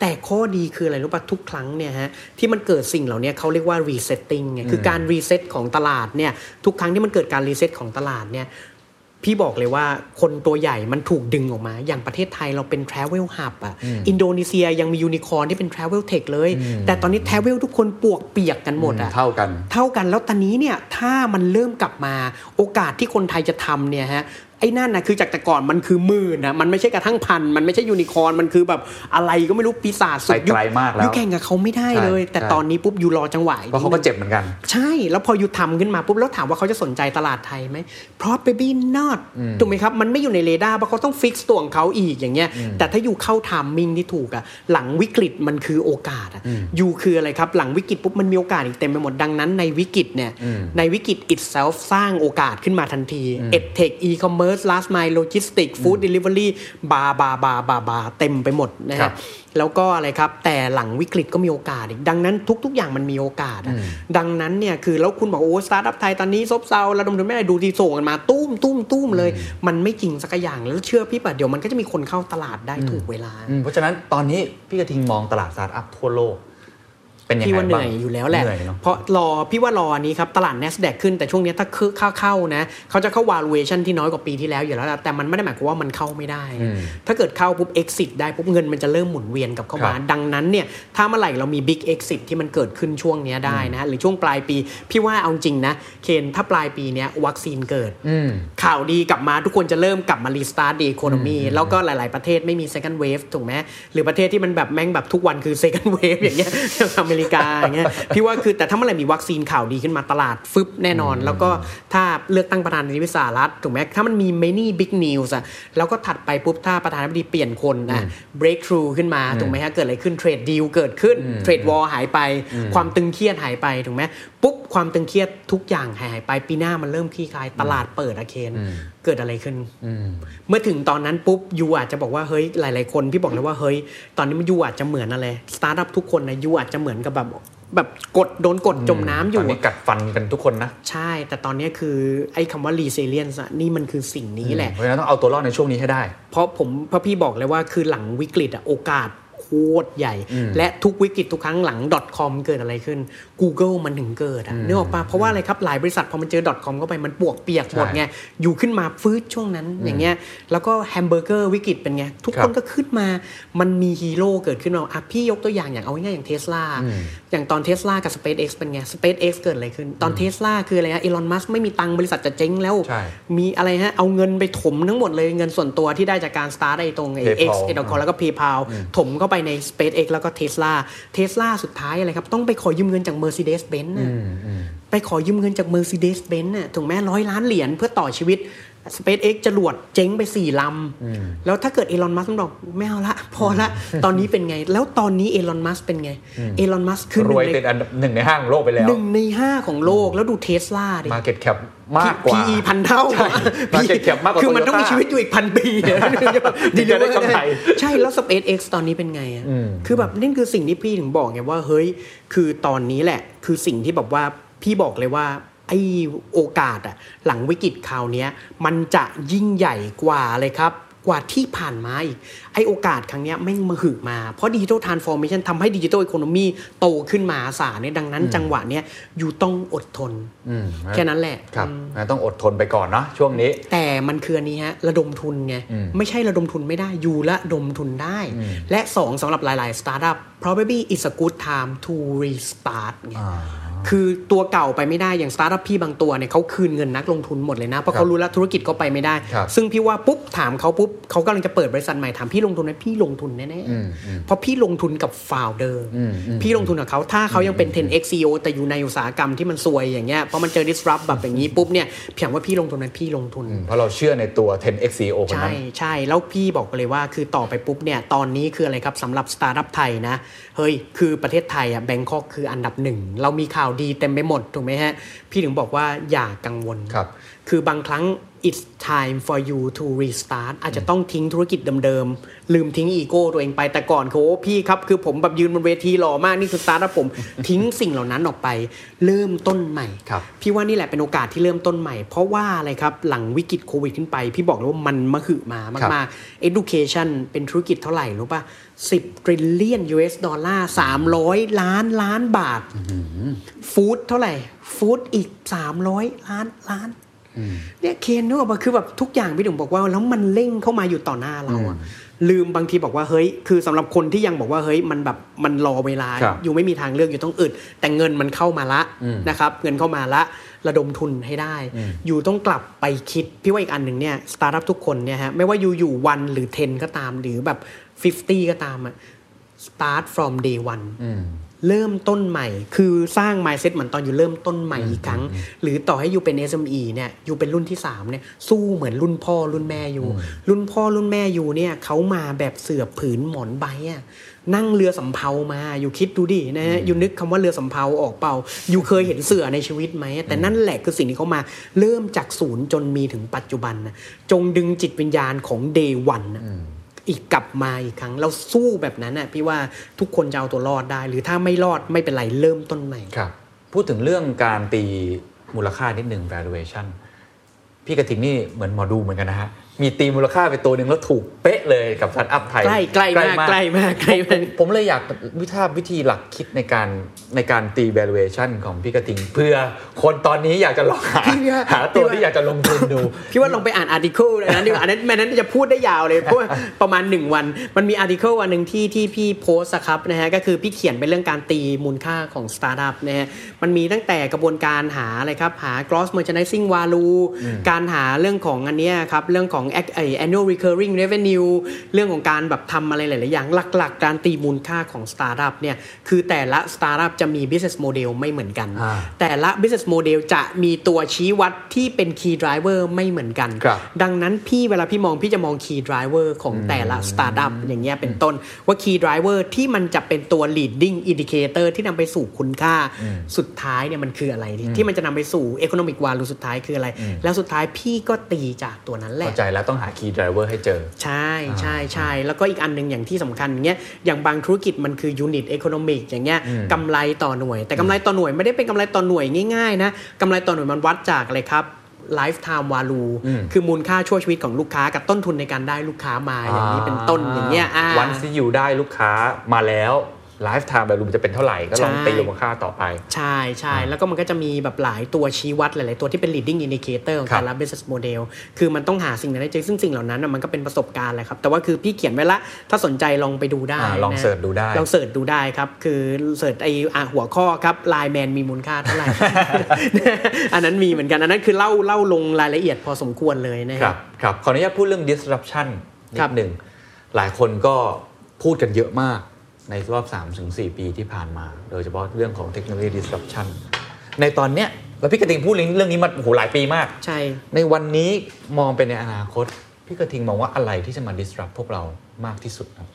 แต่ข้อดีคืออะไรรู้ป่ะทุกครั้งเนี่ยฮะที่มันเกิดสิ่งเหล่านี้เขาเรียกว่า resetting ไงคือการ reset ของตลาดเนี่ยทุกครั้งที่มันเกิดการ reset ของตลาดเนี่ยพี่บอกเลยว่าคนตัวใหญ่มันถูกดึงออกมา อย่างประเทศไทยเราเป็น Travel Hub อะ อินโดนีเซียยังมียูนิคอร์ที่เป็น Travel Tech เลย แต่ตอนนี้ Travel ทุกคนปวกเปียกกันหมดอะ เท่ากัน เท่ากันแล้วตอนนี้เนี่ยถ้ามันเริ่มกลับมาโอกาสที่คนไทยจะทำเนี่ยฮะ ไอ้นั่นนะคือจากแต่ก่อนมันคือหมื่นนะมันไม่ใช่กระทั่งพันมันไม่ใช่ยูนิคอร์นมันคือแบบอะไรก็ไม่รู้ปีศาจสุดไปไกลมากแล้ว you แข่งกับเขาไม่ได้เลยใช่แต่ใช่ตอนนี้ปุ๊บ you รอจังหวะอีเพราะเขาก็เจ็บเหมือนกัน ใช่ แล้วพอ you ทำขึ้นมาปุ๊บแล้วถามว่าเขาจะสนใจตลาดไทยไหม probably not ถูกไหมครับ มันไม่อยู่ในเรดาร์เพราะเขาต้อง fix ตัวของเขาอีกอย่างเงี้ยแต่ถ้า you เข้า timing ที่ถูกอะหลังวิกฤตมันคือโอกาสอะ you คืออะไรครับหลังวิกฤตปุ๊บมันมีโอกาสอีกเต็มไปหมดดังนั้นในวิกฤตเนี่ยในวิกฤต itself สร้างโอกาสขึ้นมาทันที edtech e-commerce e-commerce last mile logistics food delivery บาบาบาบาบาเต็มไปหมดนะครับฮะแล้วก็อะไรครับ แต่หลังวิกฤตก็มีโอกาสอีก ดังนั้นทุก ๆ อย่างมันมีโอกาสอะดังนั้นเนี่ยคือแล้วคุณบอกโอ้สตาร์ทอัพไทยตอนนี้ซบเซาระดมทุนไม่ได้ดูที่ส่งกันมาตุ้มตุ้มตุ้มเลย มันไม่จริงสักอย่างแล้วเชื่อพี่ป่ะเดี๋ยวมันก็จะมีคนเข้าตลาดได้ถูกเวลาอืมเพราะฉะนั้นตอนนี้พี่กระทิงมองตลาดสตาร์ทอัพทั่วโลก เป็นยังไงบ้างพี่ว่าเหบ้างนื่อยอยู่แล้วแหละเหนื่อยเนาะเพราะรอพี่ว่ารออันนี้ครับ ตลาด NASDAQ ขึ้นแต่ช่วงนี้ถ้าคือเข้าเข้านะเขาจะเข้า valuation ที่น้อยกว่าปีที่แล้วอยู่แล้วล่ะแต่มันไม่ได้หมายความว่ามันเข้าไม่ได้ ถ้าเกิดเข้าปุ๊บ exit ได้ปุ๊บเงินมันจะเริ่มหมุนเวียนกลับเข้ามาครับดังนั้นเนี่ยถ้าเมื่อไหร่เรามี big exit ที่มันเกิดขึ้นช่วงเนี้ยได้นะหรือช่วงปลายปี พี่ว่าเอาจริงนะเคนถ้าปลายปีเนี้ยวัคซีนเกิดอืมข่าวดีกลับมาทุกคนจะเริ่มกลับมารีสตาร์ทดีโคโนมีแล้วก็หลาย ๆประเทศไม่มี second wave ถูกไหมหรือประเทศที่มันแบบแม่งแบบทุกวันคือ second wave อย่างเงี้ยอย่างอเมริกาอย่างเงี้ยพี่ว่าคือแต่ถ้าเมื่อไหร่มีวัคซีนข่าวดีขึ้นมาตลาดฟึบแน่นอน แล้วก็ถ้าเลือกตั้งประธานาธิบดีสหรัฐถูกไหมถ้ามันมี many big news อะแล้วก็ถัดไปปุ๊บถ้าประธานาธิบดีเปลี่ยนคนอะ breakthrough ขึ้นมาถูกไหมฮะเกิดอะไรขึ้น trade deal เกิดขึ้น trade war หายไป ความตึงเครียดหายไปถูกไหมปุ๊บความตึงเครียดทุกอย่างหายไปปีหน้ามันเริ่มคลี่คลายตลาดเปิดอะเคน เกิดอะไรขึ้นเมื่อถึงตอนนั้นปุ๊บ you อาจจะบอกว่าเฮ้ยหลาย ๆ คนพี่บอกเลยว่าเฮ้ยตอนนี้มัน you อาจจะเหมือนอะไรสตาร์ทอัพทุกคนนะ you อาจจะเหมือนกับแบบแบบกดโดนกดจมน้ำอตยู่อนนี้กัดฟันกันทุกคนนะ ใช่ แต่ตอนนี้คือไอ้คำว่า resilience อะนี่มันคือสิ่งนี้แหละเพราะฉะนั้นต้องเอาตัวรอดในช่วงนี้ให้ได้ เพราะผมเพราะพี่บอกเลยว่าคือหลังวิกฤตอะโอกาสโคตรใหญ่ และทุกวิกฤตทุกครั้งหลัง .com เกิดอะไรขึ้น Google มันถึงเกิดอะนึกออกปะเพราะว่าอะไรครับหลายบริษัทพอมันเจอ .com เข้าไปมันปวกเปียกหมดไงอยู่ขึ้นมาฟื้นช่วงนั้นอย่างเงี้ยแล้วก็แฮมเบอร์เกอร์วิกฤตเป็นไงทุกครัคบนก็ขึ้นมามันมีฮีโร่เกิดขึ้นมาอะพี่ยกตัวอย่างอย่างเอาง่ายๆอย่างเทสลาอย่างตอนเทสลากับ SpaceX เป็นไง SpaceX เกิดอะไรขึ้น ตอนเทสลาคืออะไรฮะอีลอนมัสไม่มีตังค์บริษัทจะเจ๊งแล้วใช่มีอะไรฮะเอาเงินไปถมทั้งหมดเลยเงินส่วนตัวที่ได้จากการสตาร์ทไอ้ตรงไอ้ PayPal X ไอ้ดอกคอแล้วก็ PayPal ถมเข้าไปใน SpaceX แล้วก็ Tesla Tesla สุดท้ายอะไรครับ ต้องไปขอยืมเงินจาก Mercedes-Benz น่ะไปขอยืมเงินจาก Mercedes-Benz น่ะถูกไหมร้อยล้านเหรียญเพื่อต่อชีวิต SpaceX จรวดเจ๊งไป4ลำ แล้วถ้าเกิดเอลอนมัสก์มันบอกไม่เอาละพอละตอนนี้เป็นไง แล้วตอนนี้เอลอนมัสก์เป็นไงเอลอนมัสก์คือหรนึ่งในรวยติดอันดับหนึ่งในห้าของโลกไปแล้วหนึ่งในห้าของโลกแล้วดูเทสลาดิ market cap มากกว่า PE พันเท่าใช่ market cap มากกว่าคือมันต้องมี Toyota ชีวิตอยู่อีกพันปีเนี่ยถึงจะได้กำไรใช่แล้ว SpaceX ตอนนี้เป็นไงอะคือแบบนี่คือสิ่งที่พี่ถึงบอกไงว่าเฮ้ยคือตอนนี้แหละ คือสิ่งที่แบบว่าพี่บอกเลยว่า ไอ้โอกาสอะหลังวิกฤตคราวเนี้ยมันจะยิ่งใหญ่กว่าเลยครับกว่าที่ผ่านมาอีก ไอ้โอกาสครั้งเนี้ยแม่งมหึมา เพราะ digital transformation ทำให้ digital economy โตขึ้นมหาศาลเนี่ยดังนั้นจังหวะเนี้ย you ต้องอดทนอืมแค่นั้นแหละครับอืมงั้นต้องอดทนไปก่อนเนาะช่วงนี้ แต่มันคืออันนี้ฮะ ระดมทุนไง ไม่ใช่ระดมทุนไม่ได้ you ระดมทุนได้ และ 2สำหรับหลาย ๆ สตาร์ทอัพ probably is a good time to restart ไง คือตัวเก่าไปไม่ได้อย่างสตาร์ทอัพพี่บางตัวเนี่ยเขาคืนเงินนักลงทุนหมดเลยนะ เพราะครับเขารู้แล้วธุรกิจเขาไปไม่ได้ครับซึ่งพี่ว่าปุ๊บถามเขาปุ๊บเขากำลังจะเปิดบริษัทใหม่ถามพี่ลงทุนไหมพี่ลงทุนแน่ๆเพราะพี่ลงทุนกับ founder พี่ลงทุนกับเขาถ้าเขายังเป็น 10x CEO แต่อยู่ในอุตสาหกรรมที่มันซวยอย่างเงี้ยเพราะมันเจอ disrupt แบบอย่างนี้ปุ๊บเนี่ยพี่ยังว่าพี่ลงทุนนั้นพี่ลงทุน เพราะเราเชื่อในตัว 10x CEO คนนั้นใช่ใช่แล้วพี่บอกเลยว่าคือต่อไปปุ๊บเนี่ยตอนนี้คืออะไรครับสำหรับสตาร์ทอัพไทยนะเฮ้ยคือประเทศไทยอะ Bangkok คืออันดับหนึ่งเรามีข่าวดีเต็มไปหมดถูกไหมฮะ พี่ถึงบอกว่าอย่ากังวลครับ คือบางครั้ง it's time for you to restart อาจจะต้องทิ้งธุรกิจเดิมๆ ลืมทิ้งอีโก้ตัวเองไป แต่ก่อนเขาโอ้พี่ครับ คือผมแบบยืนบนเวทีหล่อมาก นี่คือสตาร์ทอัพผม ทิ้งสิ่งเหล่านั้นออกไป เริ่มต้นใหม่ครับพี่ว่านี่แหละเป็นโอกาสที่เริ่มต้นใหม่ เพราะว่าอะไรครับ หลังวิกฤตโควิดขึ้นไป พี่บอกเลยว่ามันมหึมามากๆ education เป็นธุรกิจเท่าไหร่รู้ป่ะ10 trillion US ดอลลาร์300ล้านล้านบาท ฟู้ดเท่าไหร่ ฟู้ดอีก300ล้านล้าน เนี่ยเคนนึกออกปะคือแบบทุกอย่างพี่ถึงบอกว่า แล้วมันเร่งเข้ามาอยู่ต่อหน้าเราอะลืมบางทีบอกว่าเฮ้ย คือสำหรับคนที่ยังบอกว่าเฮ้ยมันแบบมันรอเวลาครับอยู่ไม่มีทางเลือกอยู่ต้องอึด แต่เงินมันเข้ามาละนะครับ เงินเข้ามาละ ระดมทุนให้ได้ อยู่ต้องกลับไปคิด พี่ว่าอีกอันหนึ่งเนี่ยสตาร์ทอัพทุกคนเนี่ยฮะไม่ว่าอยู่อยู่วันหรือ 10 ก็ตามหรือแบบ 50 ก็ตามอะ start from day one เริ่มต้นใหม่ คือสร้าง mindset เหมือนตอนอยู่เริ่มต้นใหม่อีกครั้ง หรือต่อให้อยู่เป็น SME เนี่ยอยู่เป็นรุ่นที่3เนี่ยสู้เหมือนรุ่นพ่อรุ่นแม่อยู่ รุ่นพ่อรุ่นแม่อยู่เนี่ยเขามาแบบเสือผืนหมอนใบอะนั่งเรือสำเภามา อยู่คิดดูดินะฮะอยู่นึกคำว่าเรือสำเภาออกเปล่า อยู่เคยเห็นเสือในชีวิตไหม แต่นั่นแหละคือสิ่งที่เขามา เริ่มจากศูนย์จนมีถึงปัจจุบันนะจงดึงจิตวิญญาณของ day one นะ อีกกลับมาอีกครั้ง เราสู้แบบนั้นน่ะพี่ว่าทุกคนจะเอาตัวรอดได้ หรือถ้าไม่รอดไม่เป็นไรเริ่มต้นใหม่ครับ พูดถึงเรื่องการตีมูลค่านิดหนึ่ง valuation พี่กระทิงนี่เหมือนหมอดูเหมือนกันนะฮะ มีตีมูลค่าไปตัวหนึ่งแล้วถูกเป๊ะเลยกับสตาร์ทอัพไทยใกล้ใกล้มากใกล้มากใกล้มากผมเลยอยากวิธีวิธีหลักคิดในการในการตี valuation ของพี่กระทิง เผื่อคนตอนนี้อยากจะลองหาพี่ว่าหาตัวพี่ว่าที่อยากจะลงทุนดู พี่ว่าลองไปอ่าน article เลยนะดีกว่าอันนั้นแม้นั้นจะพูดได้ยาวเลย เพราะว่าประมาณ 1 วัน มันมี article วันหนึ่งที่ที่พี่โพสต์อะครับนะฮะก็คือพี่เขียนเป็นเรื่องการตีมูลค่าของสตาร์ทอัพนะฮะมันมีตั้งแต่กระบวนการหาอะไรครับหา gross merchandising value การหาเรื่องของอันเนี้ยครับเรื่องของ act- ไอ้ annual recurring revenue เรื่องของการแบบทำอะไรหลาย ๆ อย่างหลัก ๆ การตีมูลค่าของสตาร์ทอัพเนี่ยคือแต่ละสตาร์ทอัพจะมี business model ไม่เหมือนกันอ่าแต่ละ business model จะมีตัวชี้วัดที่เป็น key driver ไม่เหมือนกันครับดังนั้นพี่เวลาพี่มองพี่จะมอง key driver ของแต่ละ startup อย่างเงี้ยเป็นต้นว่า key driver ที่มันจะเป็นตัว leading indicator ที่นำไปสู่คุณค่าสุดท้ายเนี่ยมันคืออะไรที่ที่มันจะนำไปสู่ economic value สุดท้ายคืออะไร แล้วสุดท้ายพี่ก็ตีจากตัวนั้นแหละเข้าใจแล้วต้องหา key driver ให้เจอ ใช่ใช่ใช่แล้วก็อีกอันหนึ่งอย่างที่สำคัญอย่างเงี้ยอย่างบางธุรกิจมันคือ unit economic อย่างเงี้ยกำไรต่อหน่วย แต่กำไรต่อหน่วยไม่ได้เป็นกำไรต่อหน่วยง่ายๆนะกำไรต่อหน่วยมันวัดจากอะไรครับ lifetime value คือมูลค่าชั่วชีวิตของลูกค้ากับต้นทุนในการได้ลูกค้ามาอย่างนี้เป็นต้นอย่างเงี้ยอ่าวันที่อยู่ได้ลูกค้ามาแล้ว ไลฟ์ไทม์ value จะเป็นเท่าไหร่ก็ลองใช่ตีมูลค่าต่อไป ใช่ใช่แล้วก็มันก็จะมีแบบหลายตัวชี้วัดหลายๆตัวที่เป็น leading indicator ของครับแต่ละ business model คือมันต้องหาสิ่งนั้นได้เจอซึ่งสิ่งเหล่านั้นน่ะมันก็เป็นประสบการณ์แหละครับแต่ว่าคือพี่เขียนไว้ละถ้าสนใจลองไปดูได้อ่าลองนะเสิร์ชดูได้ลองเสิร์ชดูได้ครับคือเสิร์ชไออะหัวข้อครับ Line Man มีมูลค่าเท่าไหร่อันนั้นมีเหมือนกันอันนั้นคือเล่าเล่าลงรายละเอียดพอสมควรเลยนะคครัรับบครับขออนุญาตพูดเรื่อง disruption นิครัดบหนึ่งหลายคนก็พูดกันเยอะมาก ในรอบ 3-4 ปีที่ผ่านมา โดยเฉพาะเรื่องของเทคโนโลยี disruption ในตอนเนี้ยแล้วพี่กระทิงพูดเรื่องนี้มาโอ้โหหลายปีมาก ใช่ ในวันนี้มองไปในอนาคต พี่กระทิงมองว่าอะไรที่จะมา disrupt พวกเรามากที่สุดครับ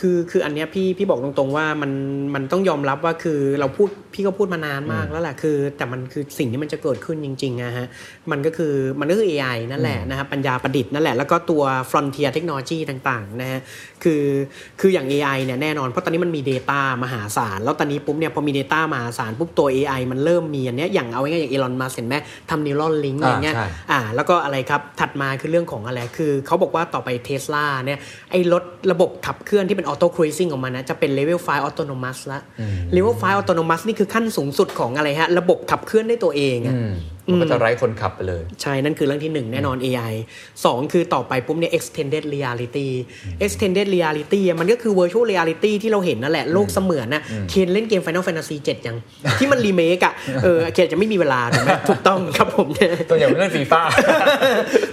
คือคืออันเนี้ยพี่พี่บอกตรงๆว่ามันมันต้องยอมรับว่าคือเราพูดพี่ก็พูดมานานมากแล้วแหละคือ แต่มันคือสิ่งที่มันจะเกิดขึ้นจริงๆนะฮะมันก็คือมันก็คือ AI นั่นแหละนะครับปัญญาประดิษฐ์นั่นแหละแล้วก็ตัว frontier technology ต่างๆนะฮะคือคืออย่าง AI เนี่ยแน่นอนเพราะตอนนี้มันมี Data มหาศาล แล้วตอนนี้ปุ๊บเนี่ยพอมี Data มหาศาลปุ๊บตัว AI มันเริ่มมีอันเนี้ยอย่างเอาง่ายๆอย่าง Elon Musk เห็นไหมทำ Neuralink อ่าอย่างเงี้ยใช่อ่าแล้วก็อะไรครับถัดมาคือเรื่องของอะไรคือเขาบอกว่าต่อไปเทสลาเนี่ยไอ้รถระบบขับเคลื่อนที่เป็น auto cruising ของมันนะจะเป็น level 5 autonomous ละ level 5 autonomous นี่คือขั้นสูงสุดของอะไรฮะ ระบบขับเคลื่อนได้ตัวเองอะ มันก็จะไร้คนขับไปเลย ใช่ นั่นคือเรื่องที่หนึ่งแน่นอน AI สองคือต่อไปปุ๊บเนี่ย extended reality extended reality อะมันก็คือ virtual reality ที่เราเห็นนั่นแหละ โลกเสมือนน่ะเคนเล่นเกม Final Fantasy 7 ยัง ที่มันรีเมคอะเออเคนจะไม่มีเวลาถูกไหมถูกต้องครับผมตัวอย่างเล่นฟีฟ่า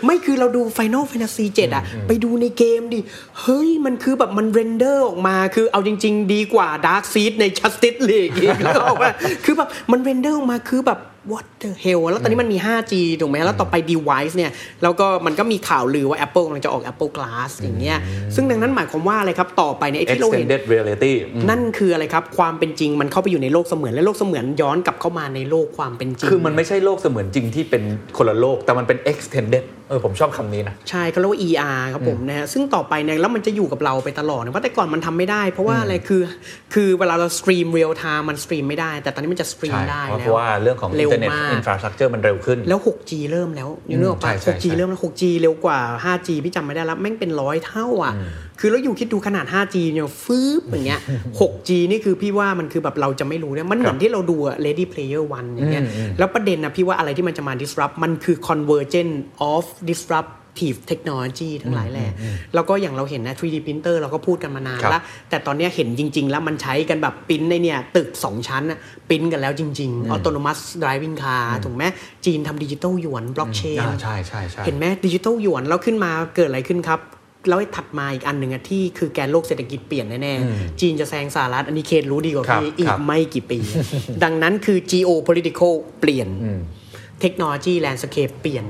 ไม่คือเราดู Final Fantasy 7อะไปดูในเกมดิ เฮ้ย มันคือแบบมัน render ออกมาคือเอาจริง ๆ ดีกว่า Darkseid ใน Justice League อีกแล้วว่าคือแบบมันเรนเดอร์ออกมาคือแบบ what the hell แล้วตอนนี้มันมี 5G ถูกไหมแล้วต่อไป device เนี่ย แล้วก็มันก็มีข่าวลือว่า Apple กำลังจะออก Apple Glass อย่างเงี้ย ซึ่งดังนั้นหมายความว่าอะไรครับ ต่อไปเนี่ยไอ้ที่เราเห็น extended reality อืมนั่นคืออะไรครับ ความเป็นจริงมันเข้าไปอยู่ในโลกเสมือน และโลกเสมือนย้อนกลับเข้ามาในโลกความเป็นจริง คือมันไม่ใช่โลกเสมือนจริงที่เป็นคนละโลก แต่มันเป็น extended เออผมชอบคำนี้นะ ใช่เขาเรียกว่า ER ครับผมนะฮะซึ่งต่อไปเนี่ยแล้วมันจะอยู่กับเราไปตลอดนะเพราะแต่ก่อนมันทำไม่ได้ เพราะว่าอะไรคือ คือเวลาเรา stream real-time มัน stream ไม่ได้ แต่ตอนนี้มันจะ stream ใช่ได้เพราะแล้วเพราะว่าเรื่องของเร็ว internet มาก infrastructure มันเร็วขึ้น แล้ว 6G เริ่มแล้วยังนึกออกปะใช่ใช่ 6G ใช่เริ่มแล้ว 6G เร็วกว่า 5G พี่จำไม่ได้แล้วแม่งเป็นร้อยเท่าอะ คือแล้วอยู่คิดดูขนาด 5G เนี่ยฟืบอย่างเงี้ย 6G นี่คือพี่ว่ามันคือแบบเราจะไม่รู้เนี่ยมันเหมือนที่เราดูอะ Ready Player One อย่างเงี้ยแล้วประเด็นนะพี่ว่าอะไรที่มันจะมา disrupt มันคือ convergence of disruptive technology ทั้งหลายแหละ แล้วก็อย่างเราเห็นนะ 3D printer เราก็พูดกันมานานครับแล้ว แต่ตอนเนี้ยเห็นจริง ๆ แล้วมันใช้กันแบบปริ้นในเนี่ย ตึก 2 ชั้นอะปริ้นกันแล้วจริงๆ autonomous driving car ถูกไหมจีนทำดิจิตอลหยวน บล็อกเชนอ่าใช่ใช่ใช่เห็นไหมดิจิตอลหยวน แล้วขึ้นมาเกิดอะไรขึ้นครับ แล้วถัดมาอีกอันหนึ่งอะที่คือแกนโลกเศรษฐกิจเปลี่ยนแน่ๆ จีนจะแซงสหรัฐอันนี้เคนรู้ดีกว่าครับพี่อีกครับไม่กี่ปี ดังนั้นคือ geopolitical เปลี่ยนเทคโนโลยี landscape เปลี่ยน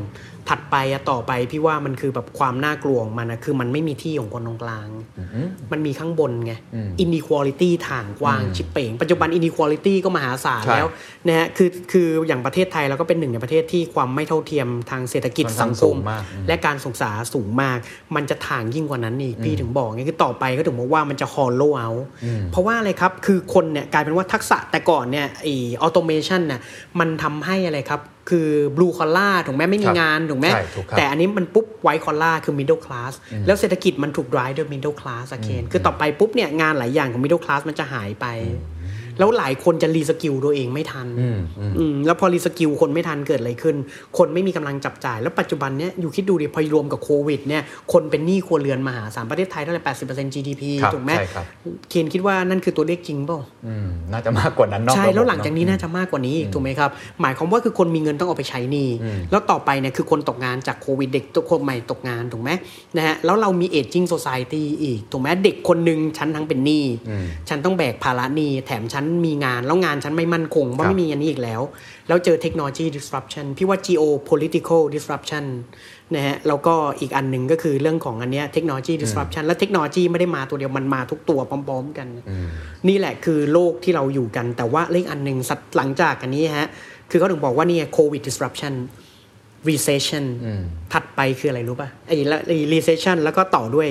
ถัดไปอะต่อไปพี่ว่ามันคือแบบความน่ากลัวของมันนะคือมันไม่มีที่ของคนตรงกลาง มันมีข้างบนไง inequality ทางกว้างชิบเป่งปัจจุบัน inequality ก็มหาศาลใช่แล้วนะฮะคือคืออย่างประเทศไทยเราก็เป็นหนึ่งในประเทศที่ความไม่เท่าเทียมทางเศรษฐกิจค่อนข้าสังงคสูมงมากอืมและการศึกษาสูงมาก มันจะถ่างยิ่งกว่านั้นอีกพี่ถึงบอกไงคือต่อไปก็ถึงบอกว่ามันจะ hollow out เพราะว่าอะไรครับคือคนเนี่ยกลายเป็นว่าทักษะแต่ก่อนเนี่ยไอautomation น่ะมันทำให้อะไรครับ คือ blue collar ถูกไหมไม่มีครับงานถูกไหมใช่ถูกครับแต่อันนี้มันปุ๊บ white collar คือ middle class แล้วเศรษฐกิจมันถูก drive ด้วย middle class อะเคนคือต่อไปปุ๊บเนี่ยงานหลายอย่างของ middle class มันจะหายไป แล้วหลายคนจะ reskill ตัวเองไม่ทันอืมแล้วพอ reskill คนไม่ทันเกิดอะไรขึ้น คนไม่มีกำลังจับจ่าย แล้วปัจจุบันเนี้ยอยู่คิดดูดิพอรวมกับโควิดเนี่ยคนเป็นหนี้ครัวเรือนมหาศาลประเทศไทยเท่าไหร่แปดสิบเปอร์เซ็นต์ GDP ครับถูกไหมใช่ครับเคนคิดว่านั่นคือตัวเลขจริงเปล่าอืมน่าจะมากกว่านั้นนอกใช่ระบบแล้วหลังจากนี้เอะน่าจะมากกว่านี้อีกถูกไหมครับหมายความว่าคือคนมีเงินต้องเอาไปใช้หนี้แล้วต่อไปเนี่ยคือคนตกงานจากโควิดเด็กตัวคนใหม่ตกงานถูกไหมนะฮะแล้วเรามีเอจจิ้งโซซายตี้อีกถูกไหมเด็กคนหนึ่งฉันทั้งเป็นหนี้ฉันต้องแบกภาระหนี้แถมฉันมีงานแล้วงานฉันไม่มั่นคงเพราะครับไม่มีอันนี้อีกแล้ว แล้วเจอเทคโนโลยี disruption พี่ว่า geopolitical disruption นะฮะแล้วก็อีกอันหนึ่งก็คือเรื่องของอันเนี้ยเทคโนโลยี disruption และเทคโนโลยีไม่ได้มาตัวเดียวมันมาทุกตัวพร้อม ๆ กัน นี่แหละคือโลกที่เราอยู่กัน แต่ว่าเลขอันหนึ่งสัตว์หลังจากอันนี้ฮะคือเขาถึงบอกว่านี่โควิด disruption recession ถัดไปคืออะไรรู้ป่ะไอ้ละไอ้ recession แล้วก็ต่อด้วย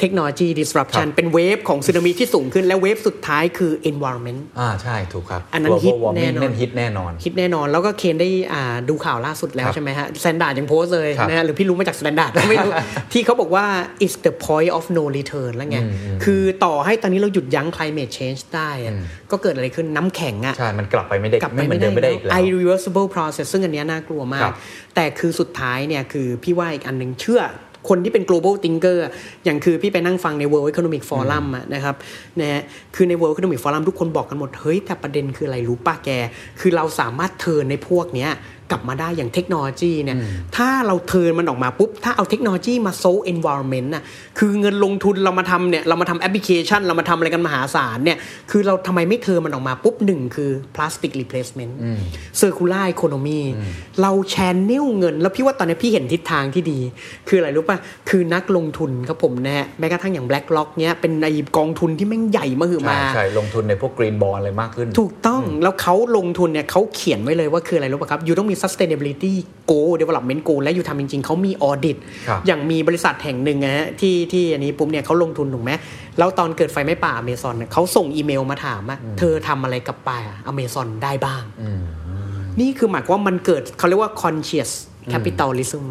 เทคโนโลยี disruption เป็นเวฟของสึนามิที่สูงขึ้น และเวฟสุดท้ายคือ environment อ่าใช่ถูกครับ อันนั้น Global ฮิต warming แน่นอนนั่นฮิตแน่นอนคิดแน่นอน แล้วก็เคนได้อ่าดูข่าวล่าสุดแล้วครับใช่ไหมฮะแซนดาร์ดยังโพสต์เลยครับนะฮะหรือพี่รู้มาจากแซนดาร์ดไม่รู้ที่เขาบอกว่า it's the point of no return แล้วไง คือต่อให้ตอนนี้เราหยุดยั้ง climate change ได้อะก็เกิดอะไรขึ้นน้ำแข็งอะใช่ มันกลับไปไม่ได้กลับไม่เหมือนเดิมไม่ได้อีกแล้ว irreversible process ซึ่งอันเนี้ยน่ากลัวมาครักบแต่คือสุดท้ายเนี่ยคือพี่ว่าอีกอันหนึ่งเชื่อ คนที่เป็น global thinker อย่างคือพี่ไปนั่งฟังใน World Economic Forum นะครับนะฮะคือใน World Economic Forum ทุกคนบอกกันหมด เฮ้ย แต่ประเด็นคืออะไรรู้ป่ะแก คือเราสามารถเทินในพวกเนี้ย กลับมาได้อย่างเทคโนโลยีเนี่ยถ้าเรา turn มันออกมาปุ๊บ ถ้าเอาเทคโนโลยีมาโซ environment น่ะคือเงินลงทุนเรามาทำเนี่ยเรามาทำแอปพลิเคชัน เรามาทำอะไรกันมหาศาลเนี่ยคือเราทำไมไม่ turn มันออกมาปุ๊บหนึ่งคือพลาสติก replacement circular economy เรา channel เงิน แล้วพี่ว่าตอนนี้พี่เห็นทิศทางที่ดี คืออะไรรู้ป่ะคือนักลงทุนครับผมนะฮะแม้กระทั่งอย่าง BlackRock เนี้ยเป็นในกองทุนที่แม่งใหญ่มหึมาใช่ใช่ลงทุนในพวก green bond อะไรมากขึ้น ถูกต้องแล้วเขาลงทุนเนี่ยเขาเขียนไว้เลยว่าคืออะไรรู้ป่ะครับอยู่ต้องมี sustainability goal development goal และอยู่ทำจริง ๆเขามี audit ครับอย่างมีบริษัทแห่งหนึ่งนะฮะที่ที่อันนี้ปุ๊บเนี่ยเขาลงทุนถูกไหมแล้วตอนเกิดไฟไหม้ป่าอเมซอนเนี่ยเขาส่งอีเมลมาถามว่าเธอทำอะไรกับป่าอเมซอนได้บ้าง นี่คือหมายความว่ามันเกิดเขาเรียกว่า conscious capitalism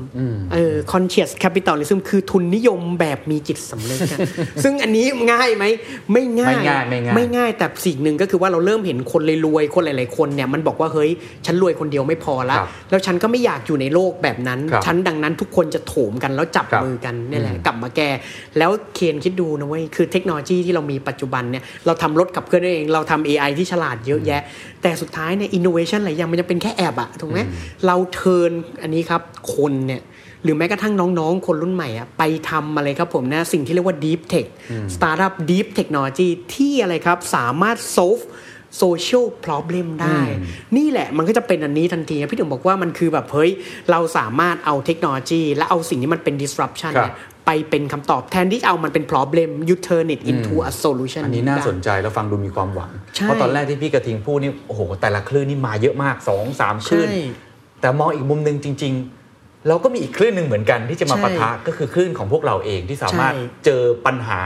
เออ conscious capitalism คือทุนนิยมแบบมีจิตสำนึกอะซึ่งอันนี้ง่ายไหมไม่ง่ายไม่ง่าย ไม่ง่าย ไม่ง่ายแต่สิ่งหนึ่งก็คือว่าเราเริ่มเห็นคนรวยๆคนหลายๆคนเนี่ยมันบอกว่าเฮ้ยฉันรวยคนเดียวไม่พอละครับแล้วฉันก็ไม่อยากอยู่ในโลกแบบนั้นครับฉันดังนั้นทุกคนจะโถมกันแล้วจับครับมือกันนี่แหละกลับมาแก้แล้วเคนคิดดูนะเว้ยคือเทคโนโลยีที่เรามีปัจจุบันเนี่ยเราทำรถขับเคลื่อนได้เองเราทำ AI ที่ฉลาดเยอะแยะ แต่สุดท้ายเนี่ยอินโนเวชันหลายอย่างมันจะเป็นแค่แอปอะถูกไหมเรา turn อันนี้ครับคนเนี่ยหรือแม้กระทั่งน้องๆ คนรุ่นใหม่อะไปทำอะไรครับผมนะสิ่งที่เรียกว่า Deep Tech Startup Deep Technology ที่อะไรครับสามารถ solve social problem ได้ นี่แหละมันก็จะเป็นอันนี้ทันทีพี่ถึงบอกว่ามันคือแบบเฮ้ยเราสามารถเอาเทคโนโลยี และเอาสิ่งที่มันเป็น disruption ครับเนี่ยไปเป็นคำตอบแทนที่จะเอามันเป็น problem you turn it into a solution อันนี้น่าได้สนใจแล้วฟังดูมีความหวังใช่เพราะตอนแรกที่พี่กระทิงพูดนี่โอ้โหแต่ละคลื่นนี่มาเยอะมากสองสามคลื่นใช่ แต่มองอีกมุมหนึ่งจริง ๆ เราก็มีอีกคลื่นหนึ่งเหมือนกันที่จะมาใช่ปะทะก็คือคลื่นของพวกเราเองที่สามารถใช่เจอปัญหา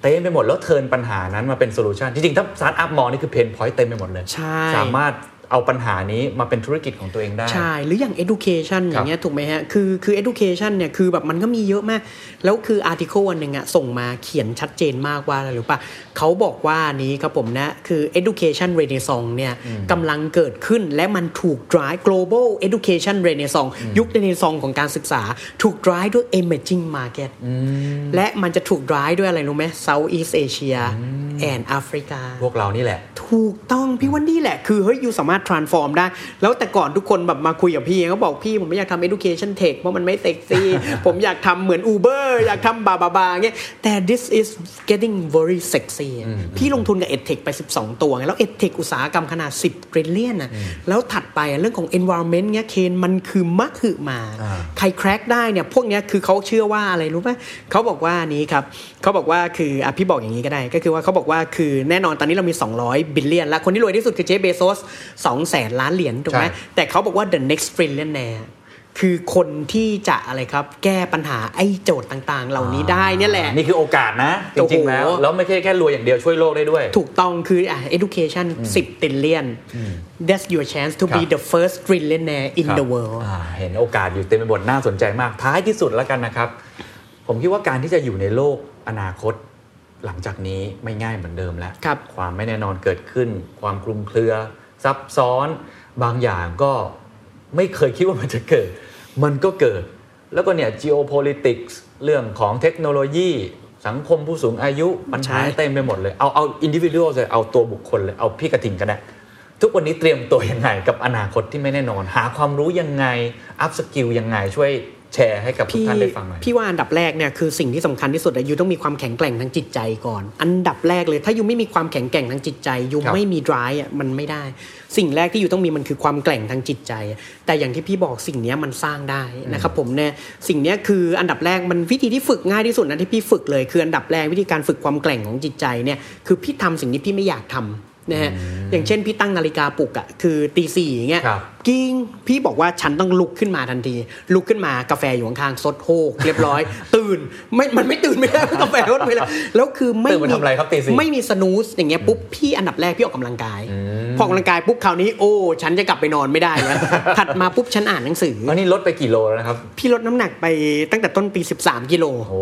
เต็มไปหมดแล้ว turn ปัญหานั้นมาเป็น solution จริงๆ ถ้าสตาร์ทอัพมองนี่คือ pain point เต็มไปหมดเลยใช่สามารถ เอาปัญหานี้มาเป็นธุรกิจของตัวเองได้ ใช่ หรืออย่าง education อย่างเงี้ยถูกไหมฮะ คือคือ education เนี่ยคือแบบมันก็มีเยอะมาก แล้วคือ article อันหนึ่งอะส่งมาเขียนชัดเจนมากว่าอะไรรู้ป่ะเขาบอกว่านี้ครับผมนะ คือ education renaissance เนี่ยกำลังเกิดขึ้นและมันถูก drive global education renaissance ยุค renaissance ของการศึกษา ถูก drive ด้วย emerging market และมันจะถูก drive ด้วยอะไรรู้ไหม Southeast Asia and Africa พวกเรานี่แหละถถูกต้องพี่ว่านี่แหละคือเฮ้ยยูสามารถ transform ได้ แล้วแต่ก่อนทุกคนแบบมาคุยกับพี่เขาบอกพี่ผมไม่อยากทำ education tech เพราะมันไม่เซ็กซี่ผมอยากทำเหมือน Uber อยากทำบาบาบาเงี้ยแต่ this is getting very sexy พี่ลงทุนกับ edtech ไป 12 ตัวไงแล้ว edtech อุตสาหกรรมขนาด 10 trillion อะแล้วถัดไปอะเรื่องของ environment เงี้ยเคนมันคือมะหือมา ใคร crack ได้เนี่ยพวกเนี้ยคือเขาเชื่อว่าอะไรรู้ไหมเขาบอกว่านี้ครับเขาบอกว่าคืออะพี่บอกอย่างนี้ก็ได้ ก็คือว่าเขาบอกว่าคือแน่นอนตอนนี้เรามี 200 billion แล้วคนที่รวยที่สุดคือเจฟเบโซส2แสนล้านเหรียญถูกไหมใช่แต่เขาบอกว่า the next trillionaire คือคนที่จะอะไรครับแก้ปัญหาไอ้โจทย์ต่างๆ เหล่านี้ได้เนี่ยแหละ นี่คือโอกาสนะ โอ้โห จริง ๆ แล้ว แล้วไม่ใช่แค่รวยอย่างเดียวช่วยโลกได้ด้วย ถูกต้องคืออะ education 10 trillion that's your chance to ครับ be the first trillionaire in ครับ the world อ่าเห็นโอกาสอยู่เต็มไปหมดน่าสนใจมาก ท้ายที่สุดแล้วกันนะครับ ผมคิดว่าการที่จะอยู่ในโลกอนาคต หลังจากนี้ไม่ง่ายเหมือนเดิมแล้วครับความไม่แน่นอนเกิดขึ้น ความคลุมเครือ ซับซ้อน บางอย่างก็ไม่เคยคิดว่ามันจะเกิด มันก็เกิด แล้วก็เนี่ย geopolitics เรื่องของเทคโนโลยี สังคมผู้สูงอายุปัญหาใช่เต็มไปหมดเลย เอาเอา individual เลยเอาตัวบุคคลเลย เอาพี่กระทิงก็ได้ทุกวันนี้เตรียมตัวยังไงกับอนาคตที่ไม่แน่นอน หาความรู้ยังไง upskill ยังไงช่วย แชร์ให้กับพี่ทุกท่านได้ฟังหน่อยพี่ว่าอันดับแรกเนี่ยคือสิ่งที่สำคัญที่สุดอะ you ต้องมีความแข็งแกร่งทางจิตใจก่อน อันดับแรกเลย ถ้า you ไม่มีความแข็งแกร่งทางจิตใจ you ครับไม่มี drive อะมันไม่ได้ สิ่งแรกที่ you ต้องมีมันคือความแกร่งทางจิตใจ แต่อย่างที่พี่บอกสิ่งเนี้ยมันสร้างได้นะครับผมเนี่ยสิ่งเนี้ยคืออันดับแรกมันวิธีที่ฝึกง่ายที่สุดนะที่พี่ฝึกเลยคืออันดับแรกวิธีการฝึกความแกร่งของจิตใจเนี่ยคือพี่ทำสิ่งที่พี่ไม่อยากทำนะฮะอย่างเช่นพี่ตั้งนาฬิกาปลุกอะคือตีสี่อย่างเงี้ยครับ กิ้งพี่บอกว่าฉันต้องลุกขึ้นมาทันที ลุกขึ้นมากาแฟอยู่ข้างๆซดโฮกเรียบร้อย ตื่นไม่มันไม่ตื่นไม่ได้กาแฟลดไปแล้วแล้วคือไม่ตื่นมาทำอะไรครับตีสี่ไม่มีสนูสอย่างเงี้ยปุ๊บพี่อันดับแรกพี่ออกกำลังกายพอออกกำลังกายปุ๊บคราวนี้โอ้ฉันจะกลับไปนอนไม่ได้แล้วถัดมาปุ๊บฉันอ่านหนังสืออันนี้ลดไปกี่โลแล้วนะครับพี่ลดน้ำหนักไปตั้งแต่ต้นปี 13กิโลโอ้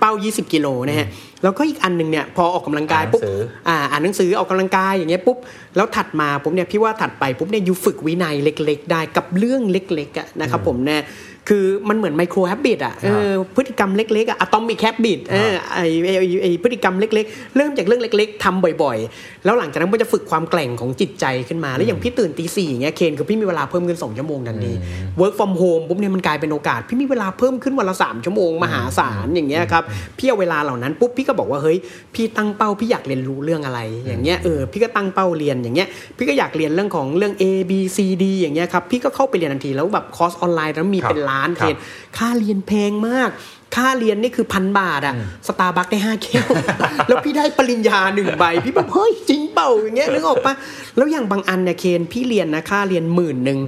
เป้า 20 กิโลนะฮะแล้วก็อีกอันหนึ่งเนี่ยพอออกกำลังกายปุ๊บอ่านหนังสืออ่อ่าอ่านหนังสือออกกำลังกายอย่างเงี้ยปุ๊บแล้วถัดมาปุ๊บเนี่ยพี่ว่าถัดไปปุ๊บเนี่ยยูฝึกวินัยเล็ก ๆ ได้กับเรื่องเล็กๆอะนะครับผมเนี่ย คือมันเหมือนไมโครแฮบบิตอะเออพฤติกรรมเล็กๆอะอะตอมิกแฮบบิตเออไอไอ้ไอ้ไอพฤติกรรมเล็กๆ เริ่มจากเรื่องเล็ก ๆทำบ่อยๆ แล้วหลังจากนั้นมันจะฝึกความแกร่งของจิตใจขึ้นมา แล้วอย่างพี่ตื่นตีสี่อย่างเงี้ยเคนคือพี่มีเวลาเพิ่มขึ้นสองชั่วโมงทันที work from home ปุ๊บเนี่ยมันกลายเป็นโอกาส พี่มีเวลาเพิ่มขึ้นวันละสามชั่วโมงมหาศาลอย่างเงี้ยครับพี่เอาเวลาเหล่านั้นปุ๊บพี่ก็บอกว่าเฮ้ยพี่ตั้งเป้าพี่อยากเรียนรู้เรื่องอะไรอย่างเงี้ยเออพี่ก็ตั้งเป้าเรียนอย่างเงี้ยพี่ก็อยากเรียนเรื่องของเรื่อง A B C D อย่างเงี้ยครับพี่ก็เข้าไปเรียนทันทีแล้วแบบคอร์สออนไลน์แล้วมีครับเป็นล้านครัเทบนค่าเรียนแพงมาก ค่าเรียนนี่คือพันบาทอะสตาร์บัคได้ห้าแก้วแล้วพี่ได้ปริญญาหนึ่งใบ พี่แบบเฮ้ยจริงเปล่าอย่างเงี้ยนึกออกปะแล้วอย่างบางอันเนี่ยเคนพี่เรียนนะค่าเรียนหมื่นหนึ่ง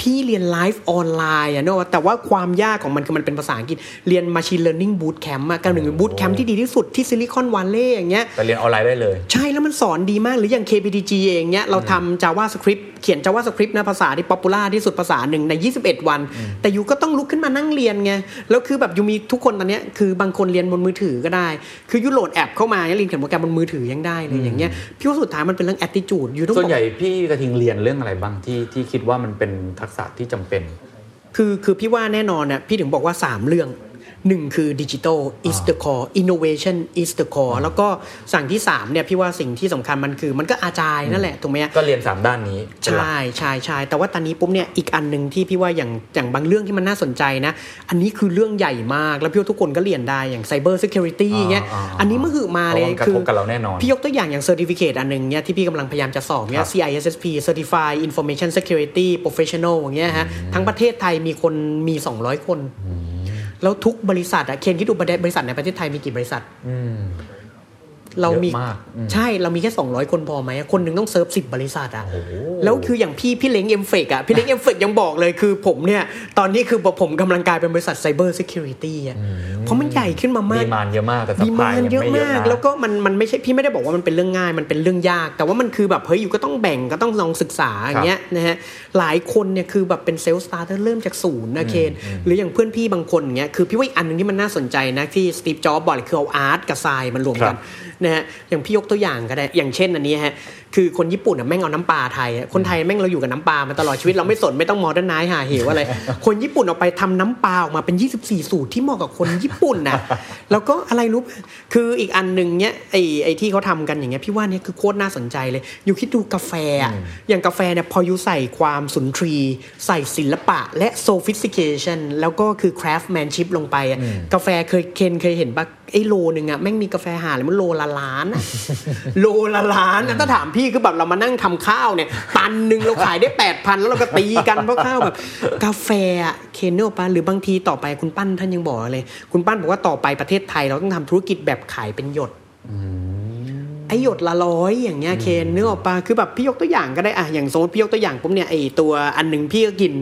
พี่เรียนไลฟ์ออนไลน์อะเนอะแต่ว่าความยากของมันคือมันเป็นภาษาอังกฤษเรียน Machine Learning Bootcamp อะการหนึ่ง bootcamp ที่ดีที่สุดที่ซิลิคอนวัลเลย์อย่างเงี้ยไปเรียนออนไลน์ได้เลย ใช่แล้วมันสอนดีมากหรืออย่าง KBTG เองเนี้ยเราทำ JavaScript เขียน JavaScript นะภาษาที่ popular ที่สุดภาษาหนึ่งใน 21 วัน แต่ you ก็ต้องลุกขึ้นมานั่งเรียนไงแล้วคือแบบ you มีทุกคนตอนเนี้ยคือบางคนเรียนบนมือถือก็ได้ คือยูโหลดแอปเข้ามาเรียนเขียนโปรแกรมบนมือถือยังได้เลยอย่างเงี้ยพี่ว่าสุดท้ายมันเป็นเรื่อง attitude ยูต้องส่วนบอกใหญ่พี่กระทิงเรียนเรื่องอะไรบ้างที่ที่คิดว่ามันเป็นทักษะที่จำเป็น คือคือพี่ว่าแน่นอนน่ะพี่ถึงบอกว่า 3 เรื่อง หนึ่งคือดิจิทัล is the core innovation is the core แล้วก็สั่งที่3เนี่ยพี่ว่าสิ่งที่สำคัญมันคือมันก็อาจายนั่นแหละถูกไหมก็เรียน 3 ด้านนี้เป็นหลักใช่ใช่ใช่แต่ว่าตอนนี้ปุ๊บเนี่ยอีกอันหนึ่งที่พี่ว่าอย่างอย่างบางเรื่องที่มันน่าสนใจนะ อันนี้คือเรื่องใหญ่มากแล้วพี่ว่าทุกคนก็เรียนได้อย่าง Cyber Security อ่าเงี้ยอ่าอันนี้มันคือมาเลยเพราะว่ามันกระทบกับเราแน่นอนพี่ยกตัวอย่างอย่าง Certificate อันหนึ่งเนี่ยที่พี่กำลังพยายามจะสอบเนี่ครัยบ CISSP Certified Information Security Professional อย่างเงี้ยฮะทั้งประเทศไทยมีคนมี 200 คน แล้วทุกบริษัทอะเคนคิดดูบริษัทในประเทศไทยมีกี่บริษัทอืม เรามีเยอะมากอืมใช่เรามีแค่ 200 คนพอไหมคนหนึ่งต้องเซิร์ฟสิบริษัทอะโอ้โหแล้วคืออย่างพี่พี่เล้ง MFEC อะพี่เล้ง MFEC ยังบอกเลยคือผมเนี่ย ตอนนี้คือผมกำลังกลายเป็นบริษัท cyber security อะเพราะมันใหญ่ขึ้นมามากดี demand เยอะมากแต่ supply ยังไม่เยอะมากนะแล้วก็มันมันไม่ใช่พี่ไม่ได้บอกว่ามันเป็นเรื่องง่ายมันเป็นเรื่องยาก แต่ว่ามันคือแบบเฮ้ย you ก็ต้องแบ่งก็ต้องลองศึกษาอย่างเงี้ยนะฮะหลายคนเนี่ยคือแบบเป็น self starter เริ่มจากศูนย์นะเคนหรืออย่างเพื่อนพี่บางคนอย่างเงี้ยคือพี่ว่าอีกอันหนึงที่มันน่าสนใจนะที่สตีฟจ็อบส์บอกเลยคือเอา art กับ science มันรวมกัน นะฮะอย่างพี่ยกตัวอย่างก็ได้อย่างเช่นอันนี้ฮะ คือคนญี่ปุ่นอะแม่งเอาน้ำปลาไทยอะคนไทยแม่งเราอยู่กับน้ำปลามาตลอดชีวิตเราไม่สนไม่ต้อง monetize หาเหวอะไร คนญี่ปุ่นเอาไปทำน้ำปลาออกมาเป็น 24 สูตรที่เหมาะกับคนญี่ปุ่นน่ะแล้วก็อะไรรู้ปะคืออีกอันหนึ่งเนี้ยไอ้ไอ้ที่เขาทำกันอย่างเงี้ยพี่ว่าเนี่ยคือโคตรน่าสนใจเลย อยู่คิดดูกาแฟอะอย่างกาแฟเนี่ยพออยู่ใส่ความสุนทรี ใส่ศิลปะและ sophistication แล้วก็คือ craftsmanship ลงไปอะกาแฟเคยเคนเคยเห็นปะไอ้โลนึงอะแม่งมีกาแฟหาเลยมันโลละล้านอะโลละล้านอะถ้าถามพี่คือแบบเรามานั่งทำข้าวเนี่ยตันหนึ่งเราขายได้แปดพันแล้วเราก็ตีกันเพราะข้าวแบบ กาแฟอะเคนเนอร์ปะหรือบางทีต่อไปคุณปั้นท่านยังบอกเลย คุณปั้นบอกว่าต่อไปประเทศไทยเราต้องทำธุรกิจแบบขายเป็นหยดไอหยดละร้อยอย่างเงี้ยเคนนึกออกปะคือแบบพี่ยกตัวอย่างก็ได้อะอย่างสมมติพี่ยกตัวอย่างปุ๊บเนี่ยไอตัวอันหนึ่งพี่ก็กิน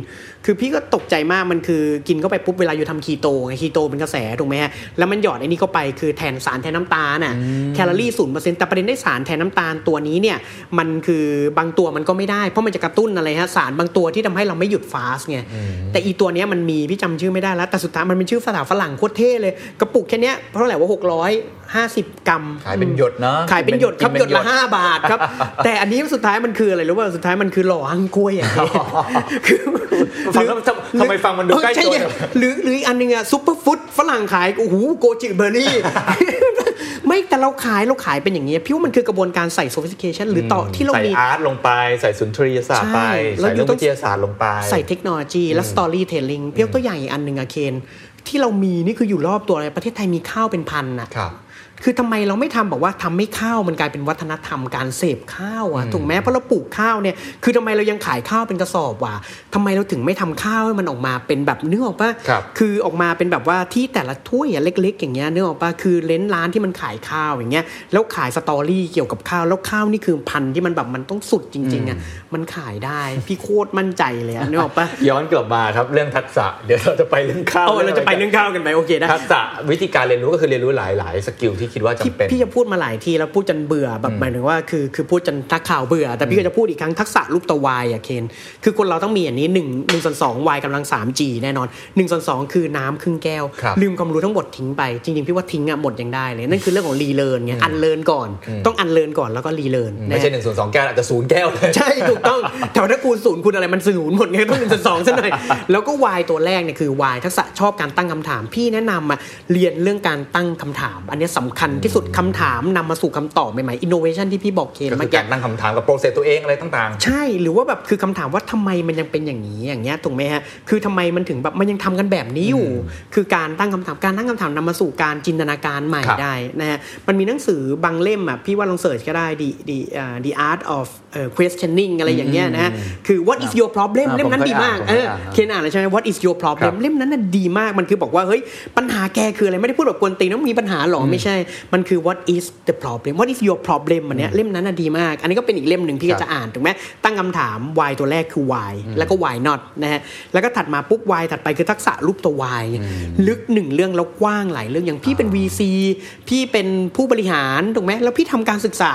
คือพี่ก็ตกใจมากมันคือกินเข้าไปปุ๊บเวลา you ทำคีโตไงคีโตเป็นกระแสถูกไหมฮะแล้วมันหยอดไอ้นี่เข้าไปคือแทนสารแทนน้ำตาลน่ะแคลอรี่ศูนย์เปอร์เซ็นต์แต่ประเด็นได้สารแทนน้ำตาลตัวนี้เนี่ยมันคือบางตัวมันก็ไม่ได้ เพราะมันจะกระตุ้นอะไรฮะสารบางตัวที่ทำให้เราไม่หยุด fast ไงแต่อีตัวเนี้ยมันมีพี่จำชื่อไม่ได้แล้วแต่สุดท้ายมันเป็นชื่อภาษาฝรั่งโคตรเท่เลยกระปุกแค่เนี้ยเท่าไหร่ว่าหกร้อยห้าสิบกรัมขายเป็นหยดเนอะขายเป็นหยดครับกินเป็ยนดละห้าบาทครับ แต่อันนี้สุดท้ายมันคืออะไรรู้ป่ะสุดท้ายมันคือหล่อฮังกล้วยอะคือฟังแล้วทำทำไมฟังมันดูใกล้ตัวเออใช่หรือหรืออีกอันหนึงอะ superfood ฝรั่งขายโอ้โห goji berryไม่แต่เราขายเราขายเป็นอย่างนี้ยพี่ว่ามันคือกระบวนการใส่ sophistication หรือต่อที่เราใส่มีอาร์ตลงไปใส่สุนทรียศาสตร์ไปใช่แล้วใส่เรื่องอยู่ต้องวิทยาศาสตร์ลงไปใส่เทคโนโลยีและ storytelling พี่ยกตัวอย่างอีกอันหนึ่งอะเคนที่เรามีนี่คืออยู่รอบตัวเลยประเทศไทยมีข้าวเป็นพันอะ ครับคือทำไมเราไม่ทำบอกว่าทำให้ข้าวมันกลายเป็นวัฒนธรรมการเสพข้าวอะถูกไหมเพราะเราปลูกข้าวเนี่ยคือทำไมเรายังขายข้าวเป็นกระสอบวะทำไมเราถึงไม่ทำข้าวให้มันออกมาเป็นแบบนึกออกปะครับคือออกมาเป็นแบบว่าที่แต่ละถ้วยอะเล็ก ๆ อย่างเงี้ยนึกออกปะคือเลนส์ร้านที่มันขายข้าวอย่างเงี้ยแล้วขาย story เกี่ยวกับข้าวแล้วข้าวนี่คือพันธุ์ที่มันแบบมันต้องสุดจริงๆอะมันขายได้พี่โคตรมั่นใจเลยอะนึกออกปะย้อนกลับมาครับเรื่องทักษะเดี๋ยวเราจะไปเรื่องข้าวเออเราจะไปเรื่องข้าวกันไปโอเคได้ทักษะวิธีการเรียนรู้ก็คือเรียนรู้หลายๆ skill ที่คิดว่าจำพี่เป็นพี่จะพูดมาหลายทีแล้วพูดจนเบื่อแบบหมายถึงว่าคือคือพูดจนทักข่าวเบื่อ แต่พี่ก็จะพูดอีกครั้งทักษะรูปตัว Y อะเคนคือคนเราต้องมีอันนี้หนึ่งหนึ่งส่วนสอง Y กำลังสาม G แน่นอนหนึ่งส่วนสองคือน้ำครึ่งแก้วครับลืมความรู้ทั้งหมดทิ้งไป จริงๆพี่ว่าทิ้งอะหมดยังได้เลยนั่นคือเรื่องของ relearn ไง unlearn ก่อน ต้อง unlearn ก่อนแล้วก็ relearn ไม่ใช่หนึ่งส่วนสองแก้วอาจจะศูนย์แก้วเลยใช่ถูกต้องแต่ว่าถ้าคูณศูนย์คูณอะไรมันศูนย์หมดไงต้องหนึ่งส่วนสองซะหน่อยแล้วก็ Y ตัวแรกเนี่ยคือ Y ทักษะชอบการตั้งคำถามพี่แนะนำอะเรียนเรื่องการตั้งคำถาม อันนี้สำคัญที่สุดคำถามนำมาสู่คำตอบใหม่ๆ innovation ที่พี่บอกเคนเมื่อกี้ก็คือการตั้งคำถามกับ process ตัวเองอะไรต่างใช่หรือว่าแบบคือคำถามว่าทำไมมันยังเป็นอย่างนี้อย่างเงี้ยถูกไหมฮะคือทำไมมันถึงแบบมันยังทำกันแบบนี้อยู่ คือการตั้งคำถามการตั้งคำถามนำมาสู่การจินตนาการใหม่ครับได้นะฮะมันมีหนังสือบางเล่มอะพี่ว่าลองเสิร์ชก็ได้ the the uh, the art of uh, questioning อะไรอย่างเงี้ยนะฮะคือ what is your problem อ่าเล่มนั้นผมเคยดีมากอ่านเออผมเคยอ่านเคนอ่านแล้วใช่ไหม what is your ครั problem บเล่มนั้นน่ะดีมากมันคือบอกว่าเฮ้ยปัญหาแกคืออะไรไม่ได้พูดแบบกวนตีนต้องมีปัญหาหรอไม่ใช่มันคือ what is the problem what is your problem อันเนี้ยเล่มนั้นน่ะดีมาก อันนี้ก็เป็นอีกเล่มหนึ่งที่ครับจะอ่านถูกไหมตั้งคำถาม why ตัวแรกคือ why แล้วก็ why not นะฮะแล้วก็ถัดมาปุ๊บ why ถัดไปคือทักษะรูปตัว why ลึกหนึ่งเรื่องแล้วกว้างหลายเรื่องอย่างพี่เป็น VC พี่เป็นผู้บริหารถูกไหมแล้วพี่ทำการศึกษา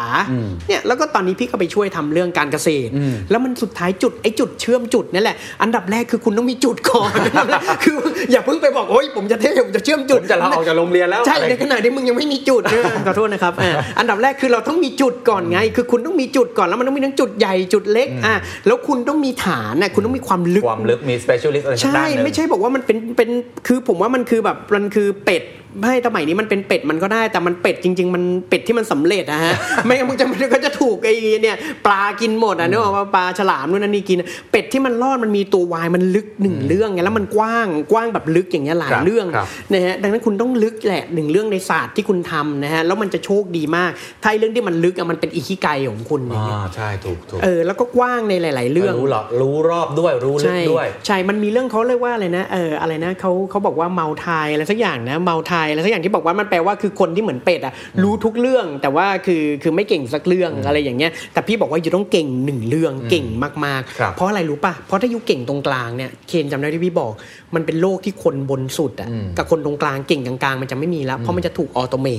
เนี่ยแล้วก็ตอนนี้พี่ก็ไปช่วยทำเรื่องการเกษตร แล้วมันสุดท้ายจุดไอ้จุดเชื่อมจุดนั่นแหละ อันดับแรกคือคุณต้องมีจุดก่อนอันดับแรกคืออย่าเพิ่งไปบอกโอ้ยผมจะเท่ผมจะเชื่อมๆจุดผมจะลาออกจากโรงเรียนแล้วใช่อะไรในขณะที่มึงยังไม่มีจุดเออขอโทษนะครับอ่าอันดับแรกคือเราต้องมีจุดก่อนไง คือคุณต้องมีจุดก่อนแล้วมันต้องมีทั้งจุดใหญ่จุดเล็กอะแล้วคุณต้องมีฐานน่ะคุณต้องมีความลึกความลึกมี specialist อะไรทางใช่ด้านหนึ่งไม่ใช่บอกว่ามันเป็นเป็นคือผมว่ามันคือแบบมันคือเป็ดไม่สมัยนี้มันเป็นเป็ดมันก็ได้แต่มันเป็ดจริง ๆ มันเป็ดที่มันสำเร็จนะฮะไม่งั้นมึงจะมันก็จะถูกไอ้เนี่ยปลากินหมดอะนึกออกว่าปลาฉลามนู่นนั่นนี่กิน เป็ดที่มันรอดมันมีตัววายมันลึกหนึ่งเรื่องไงแล้วมันกว้างกว้างแบบลึกอย่างเงี้ยหลายครับเรื่องครับนะฮะดังนั้นคุณต้องลึกแหละหนึ่งเรื่องในศาสตร์ที่คุณทำนะฮะแล้วมันจะโชคดีมากถ้าไอ้เรื่องที่มันลึกอะมันเป็นอิคิไกของคุณอย่างอ่าเงี้ยใช่ถูกถูกเออแล้วก็กว้างในหลาย ๆ เรื่องรู้หรอรู้รอบด้วยรู้ลึกใช่ด้วย ใช่มันมีเรื่องเขาเรียกว่าอะไรนะเอออะไรนะเขาเขาบอกว่าเมาทายอะไรสักอย่างนะเมาทายอะไรสักอย่างที่บอกว่ามันแปลว่าคือคนที่เหมือนเป็ดอะรู้ทุกเรื่องแต่ว่าคือคือไม่เก่งสักเรื่องอะไรอย่างเงี้ยแต่พี่บอกว่าอยู่ต้องเก่งหนึ่งเรื่องเก่งมากครับๆเพราะอะไรรู้ป่ะเพราะถ้าอยู่เก่งตรงกลางเนี่ยเคนจำได้ที่พี่บอก มันเป็นโลกที่คนบนสุดอะกับคนตรงกลางเก่งกลางๆ มันจะไม่มีแล้วเพราะมันจะถูกออโตเมต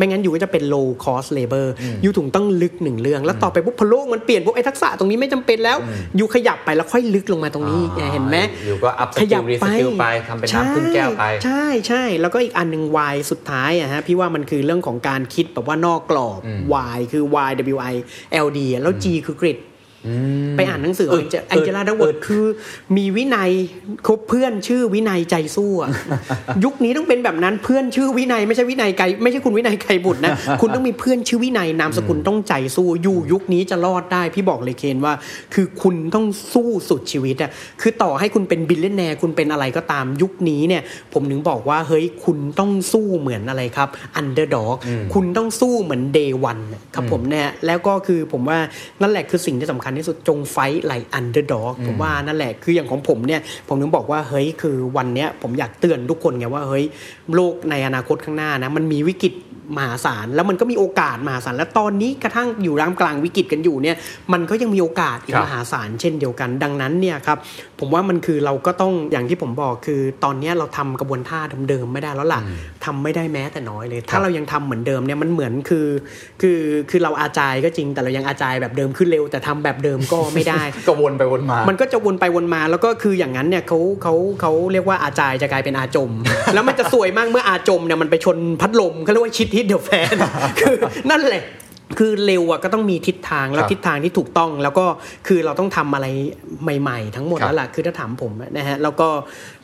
ไม่งั้น you ก็จะเป็น low cost labor อยู่ถึงต้องลึกหนึ่งเรื่อง แล้วต่อไปปุ๊บพอโลกมันเปลี่ยนปุ๊บไอ้ทักษะตรงนี้ไม่จำเป็นแล้ว you ขยับไปแล้วค่อยลึกลงมาตรงนี้อ๋อเห็นไหม you ก็ upskill reskill ไปทำเป็นน้ำครึ่งแก้วไป ใช่ใช่แล้วก็อีกอันหนึ่ง Y สุดท้ายอะฮะพี่ว่ามันคือเรื่องของการคิดแบบว่านอกกรอบ Y คือ Y W I L D แล้ว G คือ grit ไปอ่านหนังสือของแองเจล่าดักเวิร์ดคือมีวินัยคบเพื่อนชื่อวินัยใจสู้อะยุคนี้ต้องเป็นแบบนั้นเพื่อนชื่อวินัยไม่ใช่วินัยไกรไม่ใช่คุณวินัยไกรบุตรนะคุณต้องมีเพื่อนชื่อวินัยนามสกุลต้องใจสู้ you ยุคนี้จะรอดได้พี่บอกเลยเคนว่า คือคุณต้องสู้สุดชีวิตอะคือต่อให้คุณเป็น billionaire คุณเป็นอะไรก็ตามยุคนี้เนี่ย ผมถึงบอกว่าเฮ้ยคุณต้องสู้เหมือนอะไรครับ underdog คุณต้องสู้เหมือน day one ครับผมเนี่ยแล้วก็คือผมว่านั่นแหละคือสิ่งที่สำคัญที่สุดจง fight like underdog ผมว่านั่นแหละคืออย่างของผมเนี่ยผมถึงบอกว่าเฮ้ยคือวันเนี้ยผมอยากเตือนทุกคนไงว่าเฮ้ยโลกในอนาคตข้างหน้านะมันมีวิกฤตมหาศาลแล้วมันก็มีโอกาสมหาศาลและตอนนี้กระทั่งอยู่ร่ามกลางวิกฤตกันอยู่เนี่ยมันก็ยังมีโอกาสอีกครับมหาศาลเช่นเดียวกัน ดังนั้นเนี่ยครับ ผมว่ามันคือเราก็ต้องอย่างที่ผมบอกคือ ตอนนี้เราทำกระบวนท่าเดิมๆไม่ได้แล้วล่ะทำไม่ได้แม้แต่น้อยเลย ถ้าเรายังทำเหมือนเดิมเนี่ยมันเหมือนคือ คือคือเราอาจายก็จริง แต่เรายังอาจายแบบเดิมขึ้นเร็ว แต่ทำแบบเดิมก็ไม่ได้ก็วนไปวนมา มันก็จะวนไปวนมาแล้วก็คืออย่างนั้นเนี่ยเขาเขาเขาเรียกว่าอาจายจะกลายเป็นอาจม แล้วมันจะสวยมากเมื่ออาจมเนี่ยมันไปชนพัดลมเขาเรียกว่าชิดฮิตเดอะแฟนคือนั่นแหละ คือเร็วอะก็ต้องมีทิศทางแล้วครับทิศทางที่ถูกต้อง แล้วก็คือเราต้องทำอะไรใหม่ ๆ ทั้งหมดครับแล้วล่ะคือถ้าถามผมนะฮะแล้วก็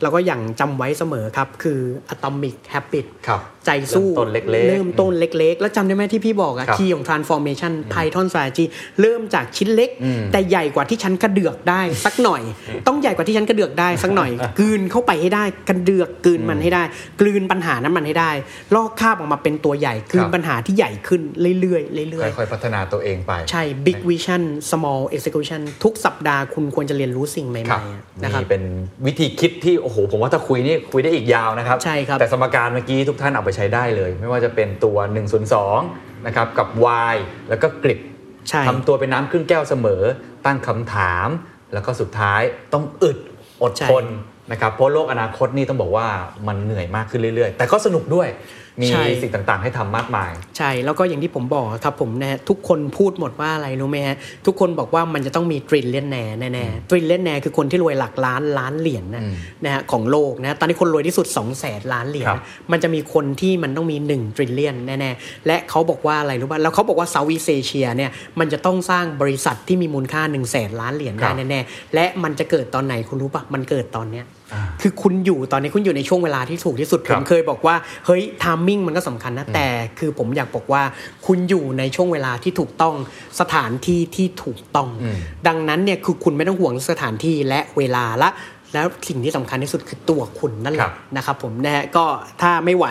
เราก็อย่างจำไว้เสมอครับ คือ atomic habit ครับใจสู้เริ่มต้นเล็กๆเริ่มต้นเล็ก ๆ แล้วจำได้ไหมที่พี่บอกอะครับคีย์ของ transformation Python strategy เริ่มจากชิ้นเล็ก แต่ใหญ่กว่าที่ฉันกระเดือกได้สักหน่อย ต้องใหญ่กว่าที่ฉันกระเดือกได้สักหน่อยกลืนเข้าไปให้ได้กระเดือกกลืนมันให้ได้ กลืนปัญหานั้นมันให้ได้ ลอกคราบออกมาเป็นตัวใหญ่กลืคนรับปัญหาที่ใหญ่ขึ้นเรื่อยๆเรื่อยๆ ค่อยๆ พัฒนาตัวเองไป ใช่ big vision small execution ทุกสัปดาห์คุณควรจะเรียนรู้สิ่งใหม่ครับๆอะนะครับนี่เป็นวิธีคิดที่ โอ้โห ผมว่าถ้าคุยนี่คุยได้อีกยาวนะครับ ใช่ครับ แต่สมการเมื่อกี้ทุกท่านเอาไปใช้ได้เลย ไม่ว่าจะเป็นตัว 1 0 2 นะครับ กับ y แล้วก็กริดใช่ทำตัวเป็นน้ำครึ่งแก้วเสมอ ตั้งคำถาม แล้วก็สุดท้ายต้องอึดอดทนนะครับเพราะโลกอนาคตนี่ต้องบอกว่ามันเหนื่อยมากขึ้นเรื่อยๆ แต่ก็สนุกด้วย มีใช่สิ่งต่างๆ ให้ทำมากมาย ใช่แล้วก็อย่างที่ผมบอกครับผมนะฮะทุกคนพูดหมดว่าอะไรรู้ไหมฮะทุกคนบอกว่ามันจะต้องมีตริลเลียนแน่แน่ๆตริลเลียนแน่คือคนที่รวยหลักล้านล้านเหรียญนะนะฮะของโลกนะตอนนี้คนรวยที่สุด2 0 0แสนล้านเหรียญครับมันจะมีคนที่มันต้องมี1 trillion แน่ๆและเขาบอกว่าอะไรรู้ป่ะแล้วเขาบอกว่า Southeast Asia เนี่ยมันจะต้องสร้างบริษัทที่มีมูลค่า1 0 0 0 0แสนล้านเหรียญได้แน่ๆและมันจะเกิดตอนไหนคุณรู้ป่ะมันเกิดตอนเนี้ย คือคุณอยู่ตอนนี้คุณอยู่ในช่วงเวลาที่ถูกที่สุดครับผมเคยบอกว่า เฮ้ย timing มันก็สำคัญนะ แต่คือผมอยากบอกว่าคุณอยู่ในช่วงเวลาที่ถูกต้องสถานที่ที่ถูกต้อง ดังนั้นเนี่ยคือคุณไม่ต้องห่วงสถานที่และเวลาละ แล้วสิ่งที่สำคัญที่สุดคือตัวคุณนั่นแหละครับนะครับผมนะฮะก็ถ้าไม่ไหว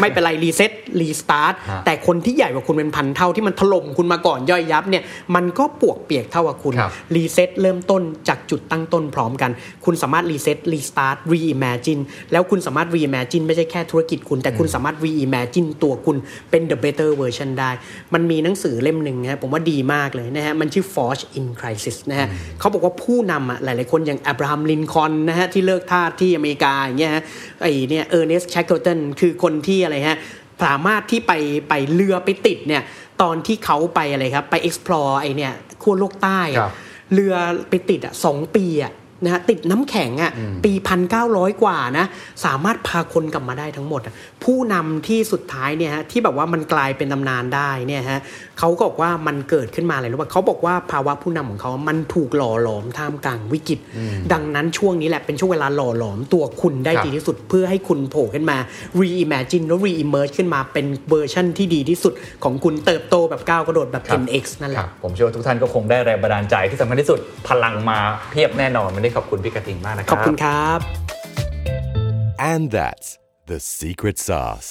ไม่เป็นไร reset restart ฮะแต่คนที่ใหญ่กว่าคุณเป็นพันเท่าที่มันถล่มคุณมาก่อนย่อยยับเนี่ยมันก็ปวกเปียกเท่ากับคุณครับ reset เริ่มต้นจากจุดตั้งต้นพร้อมกัน คุณสามารถ reset restart reimagine แล้วคุณสามารถ reimagine ไม่ใช่แค่ธุรกิจคุณ แต่คุณสามารถ reimagine ตัวคุณเป็น the better version ได้ มันมีหนังสือเล่มหนึ่งนะฮะผมว่าดีมากเลยนะฮะมันชื่อ Forged in Crisis นะฮะเขาบอกว่าผู้นำอะหลาย ๆ คนอย่างอับราฮัมลินคอล์นนะฮะที่เลิกทาสที่อเมริกาอย่างเงี้ยฮะไอ้เนี่ยเออร์เนสแชคเกิลตันคือคนที่อะไรฮะสามารถที่ไปไปเรือไปติดเนี่ยตอนที่เขาไปอะไรครับไป explore ไอเนี่ยขั้วโลกใต้อะครับเรือไปติดอะสองปีอะนะฮะติดน้ำแข็งอะปีพันเก้าร้อยกว่านะสามารถพาคนกลับมาได้ทั้งหมดอะผู้นำที่สุดท้ายเนี่ยฮะที่แบบว่ามันกลายเป็นตำนานได้เนี่ยฮะ เขาก็บอกว่ามันเกิดขึ้นมาอะไรรู้ป่ะเขาบอกว่าภาวะผู้นำของเขา มันถูกหล่อหลอมท่ามกลางวิกฤต ดังนั้นช่วงนี้แหละเป็นช่วงเวลาหล่อหลอมตัวคุณได้ครับดีที่สุด เพื่อให้คุณโผล่ขึ้นมา reimagine แล้ว reemerge ขึ้นมาเป็นเวอร์ชั่นที่ดีที่สุดของคุณเติบโตแบบก้าวกระโดดแบบครับ 10x นั่นแหครัละบผมเชื่อว่าทุกท่านก็คงได้แรงบันดาลใจที่สำคัญที่สุดพลังมาเพียบแน่นอนวันนี้ขอบคุณพี่กระทิงมากนะคขรัอบคุณครับ And that's the secret sauce.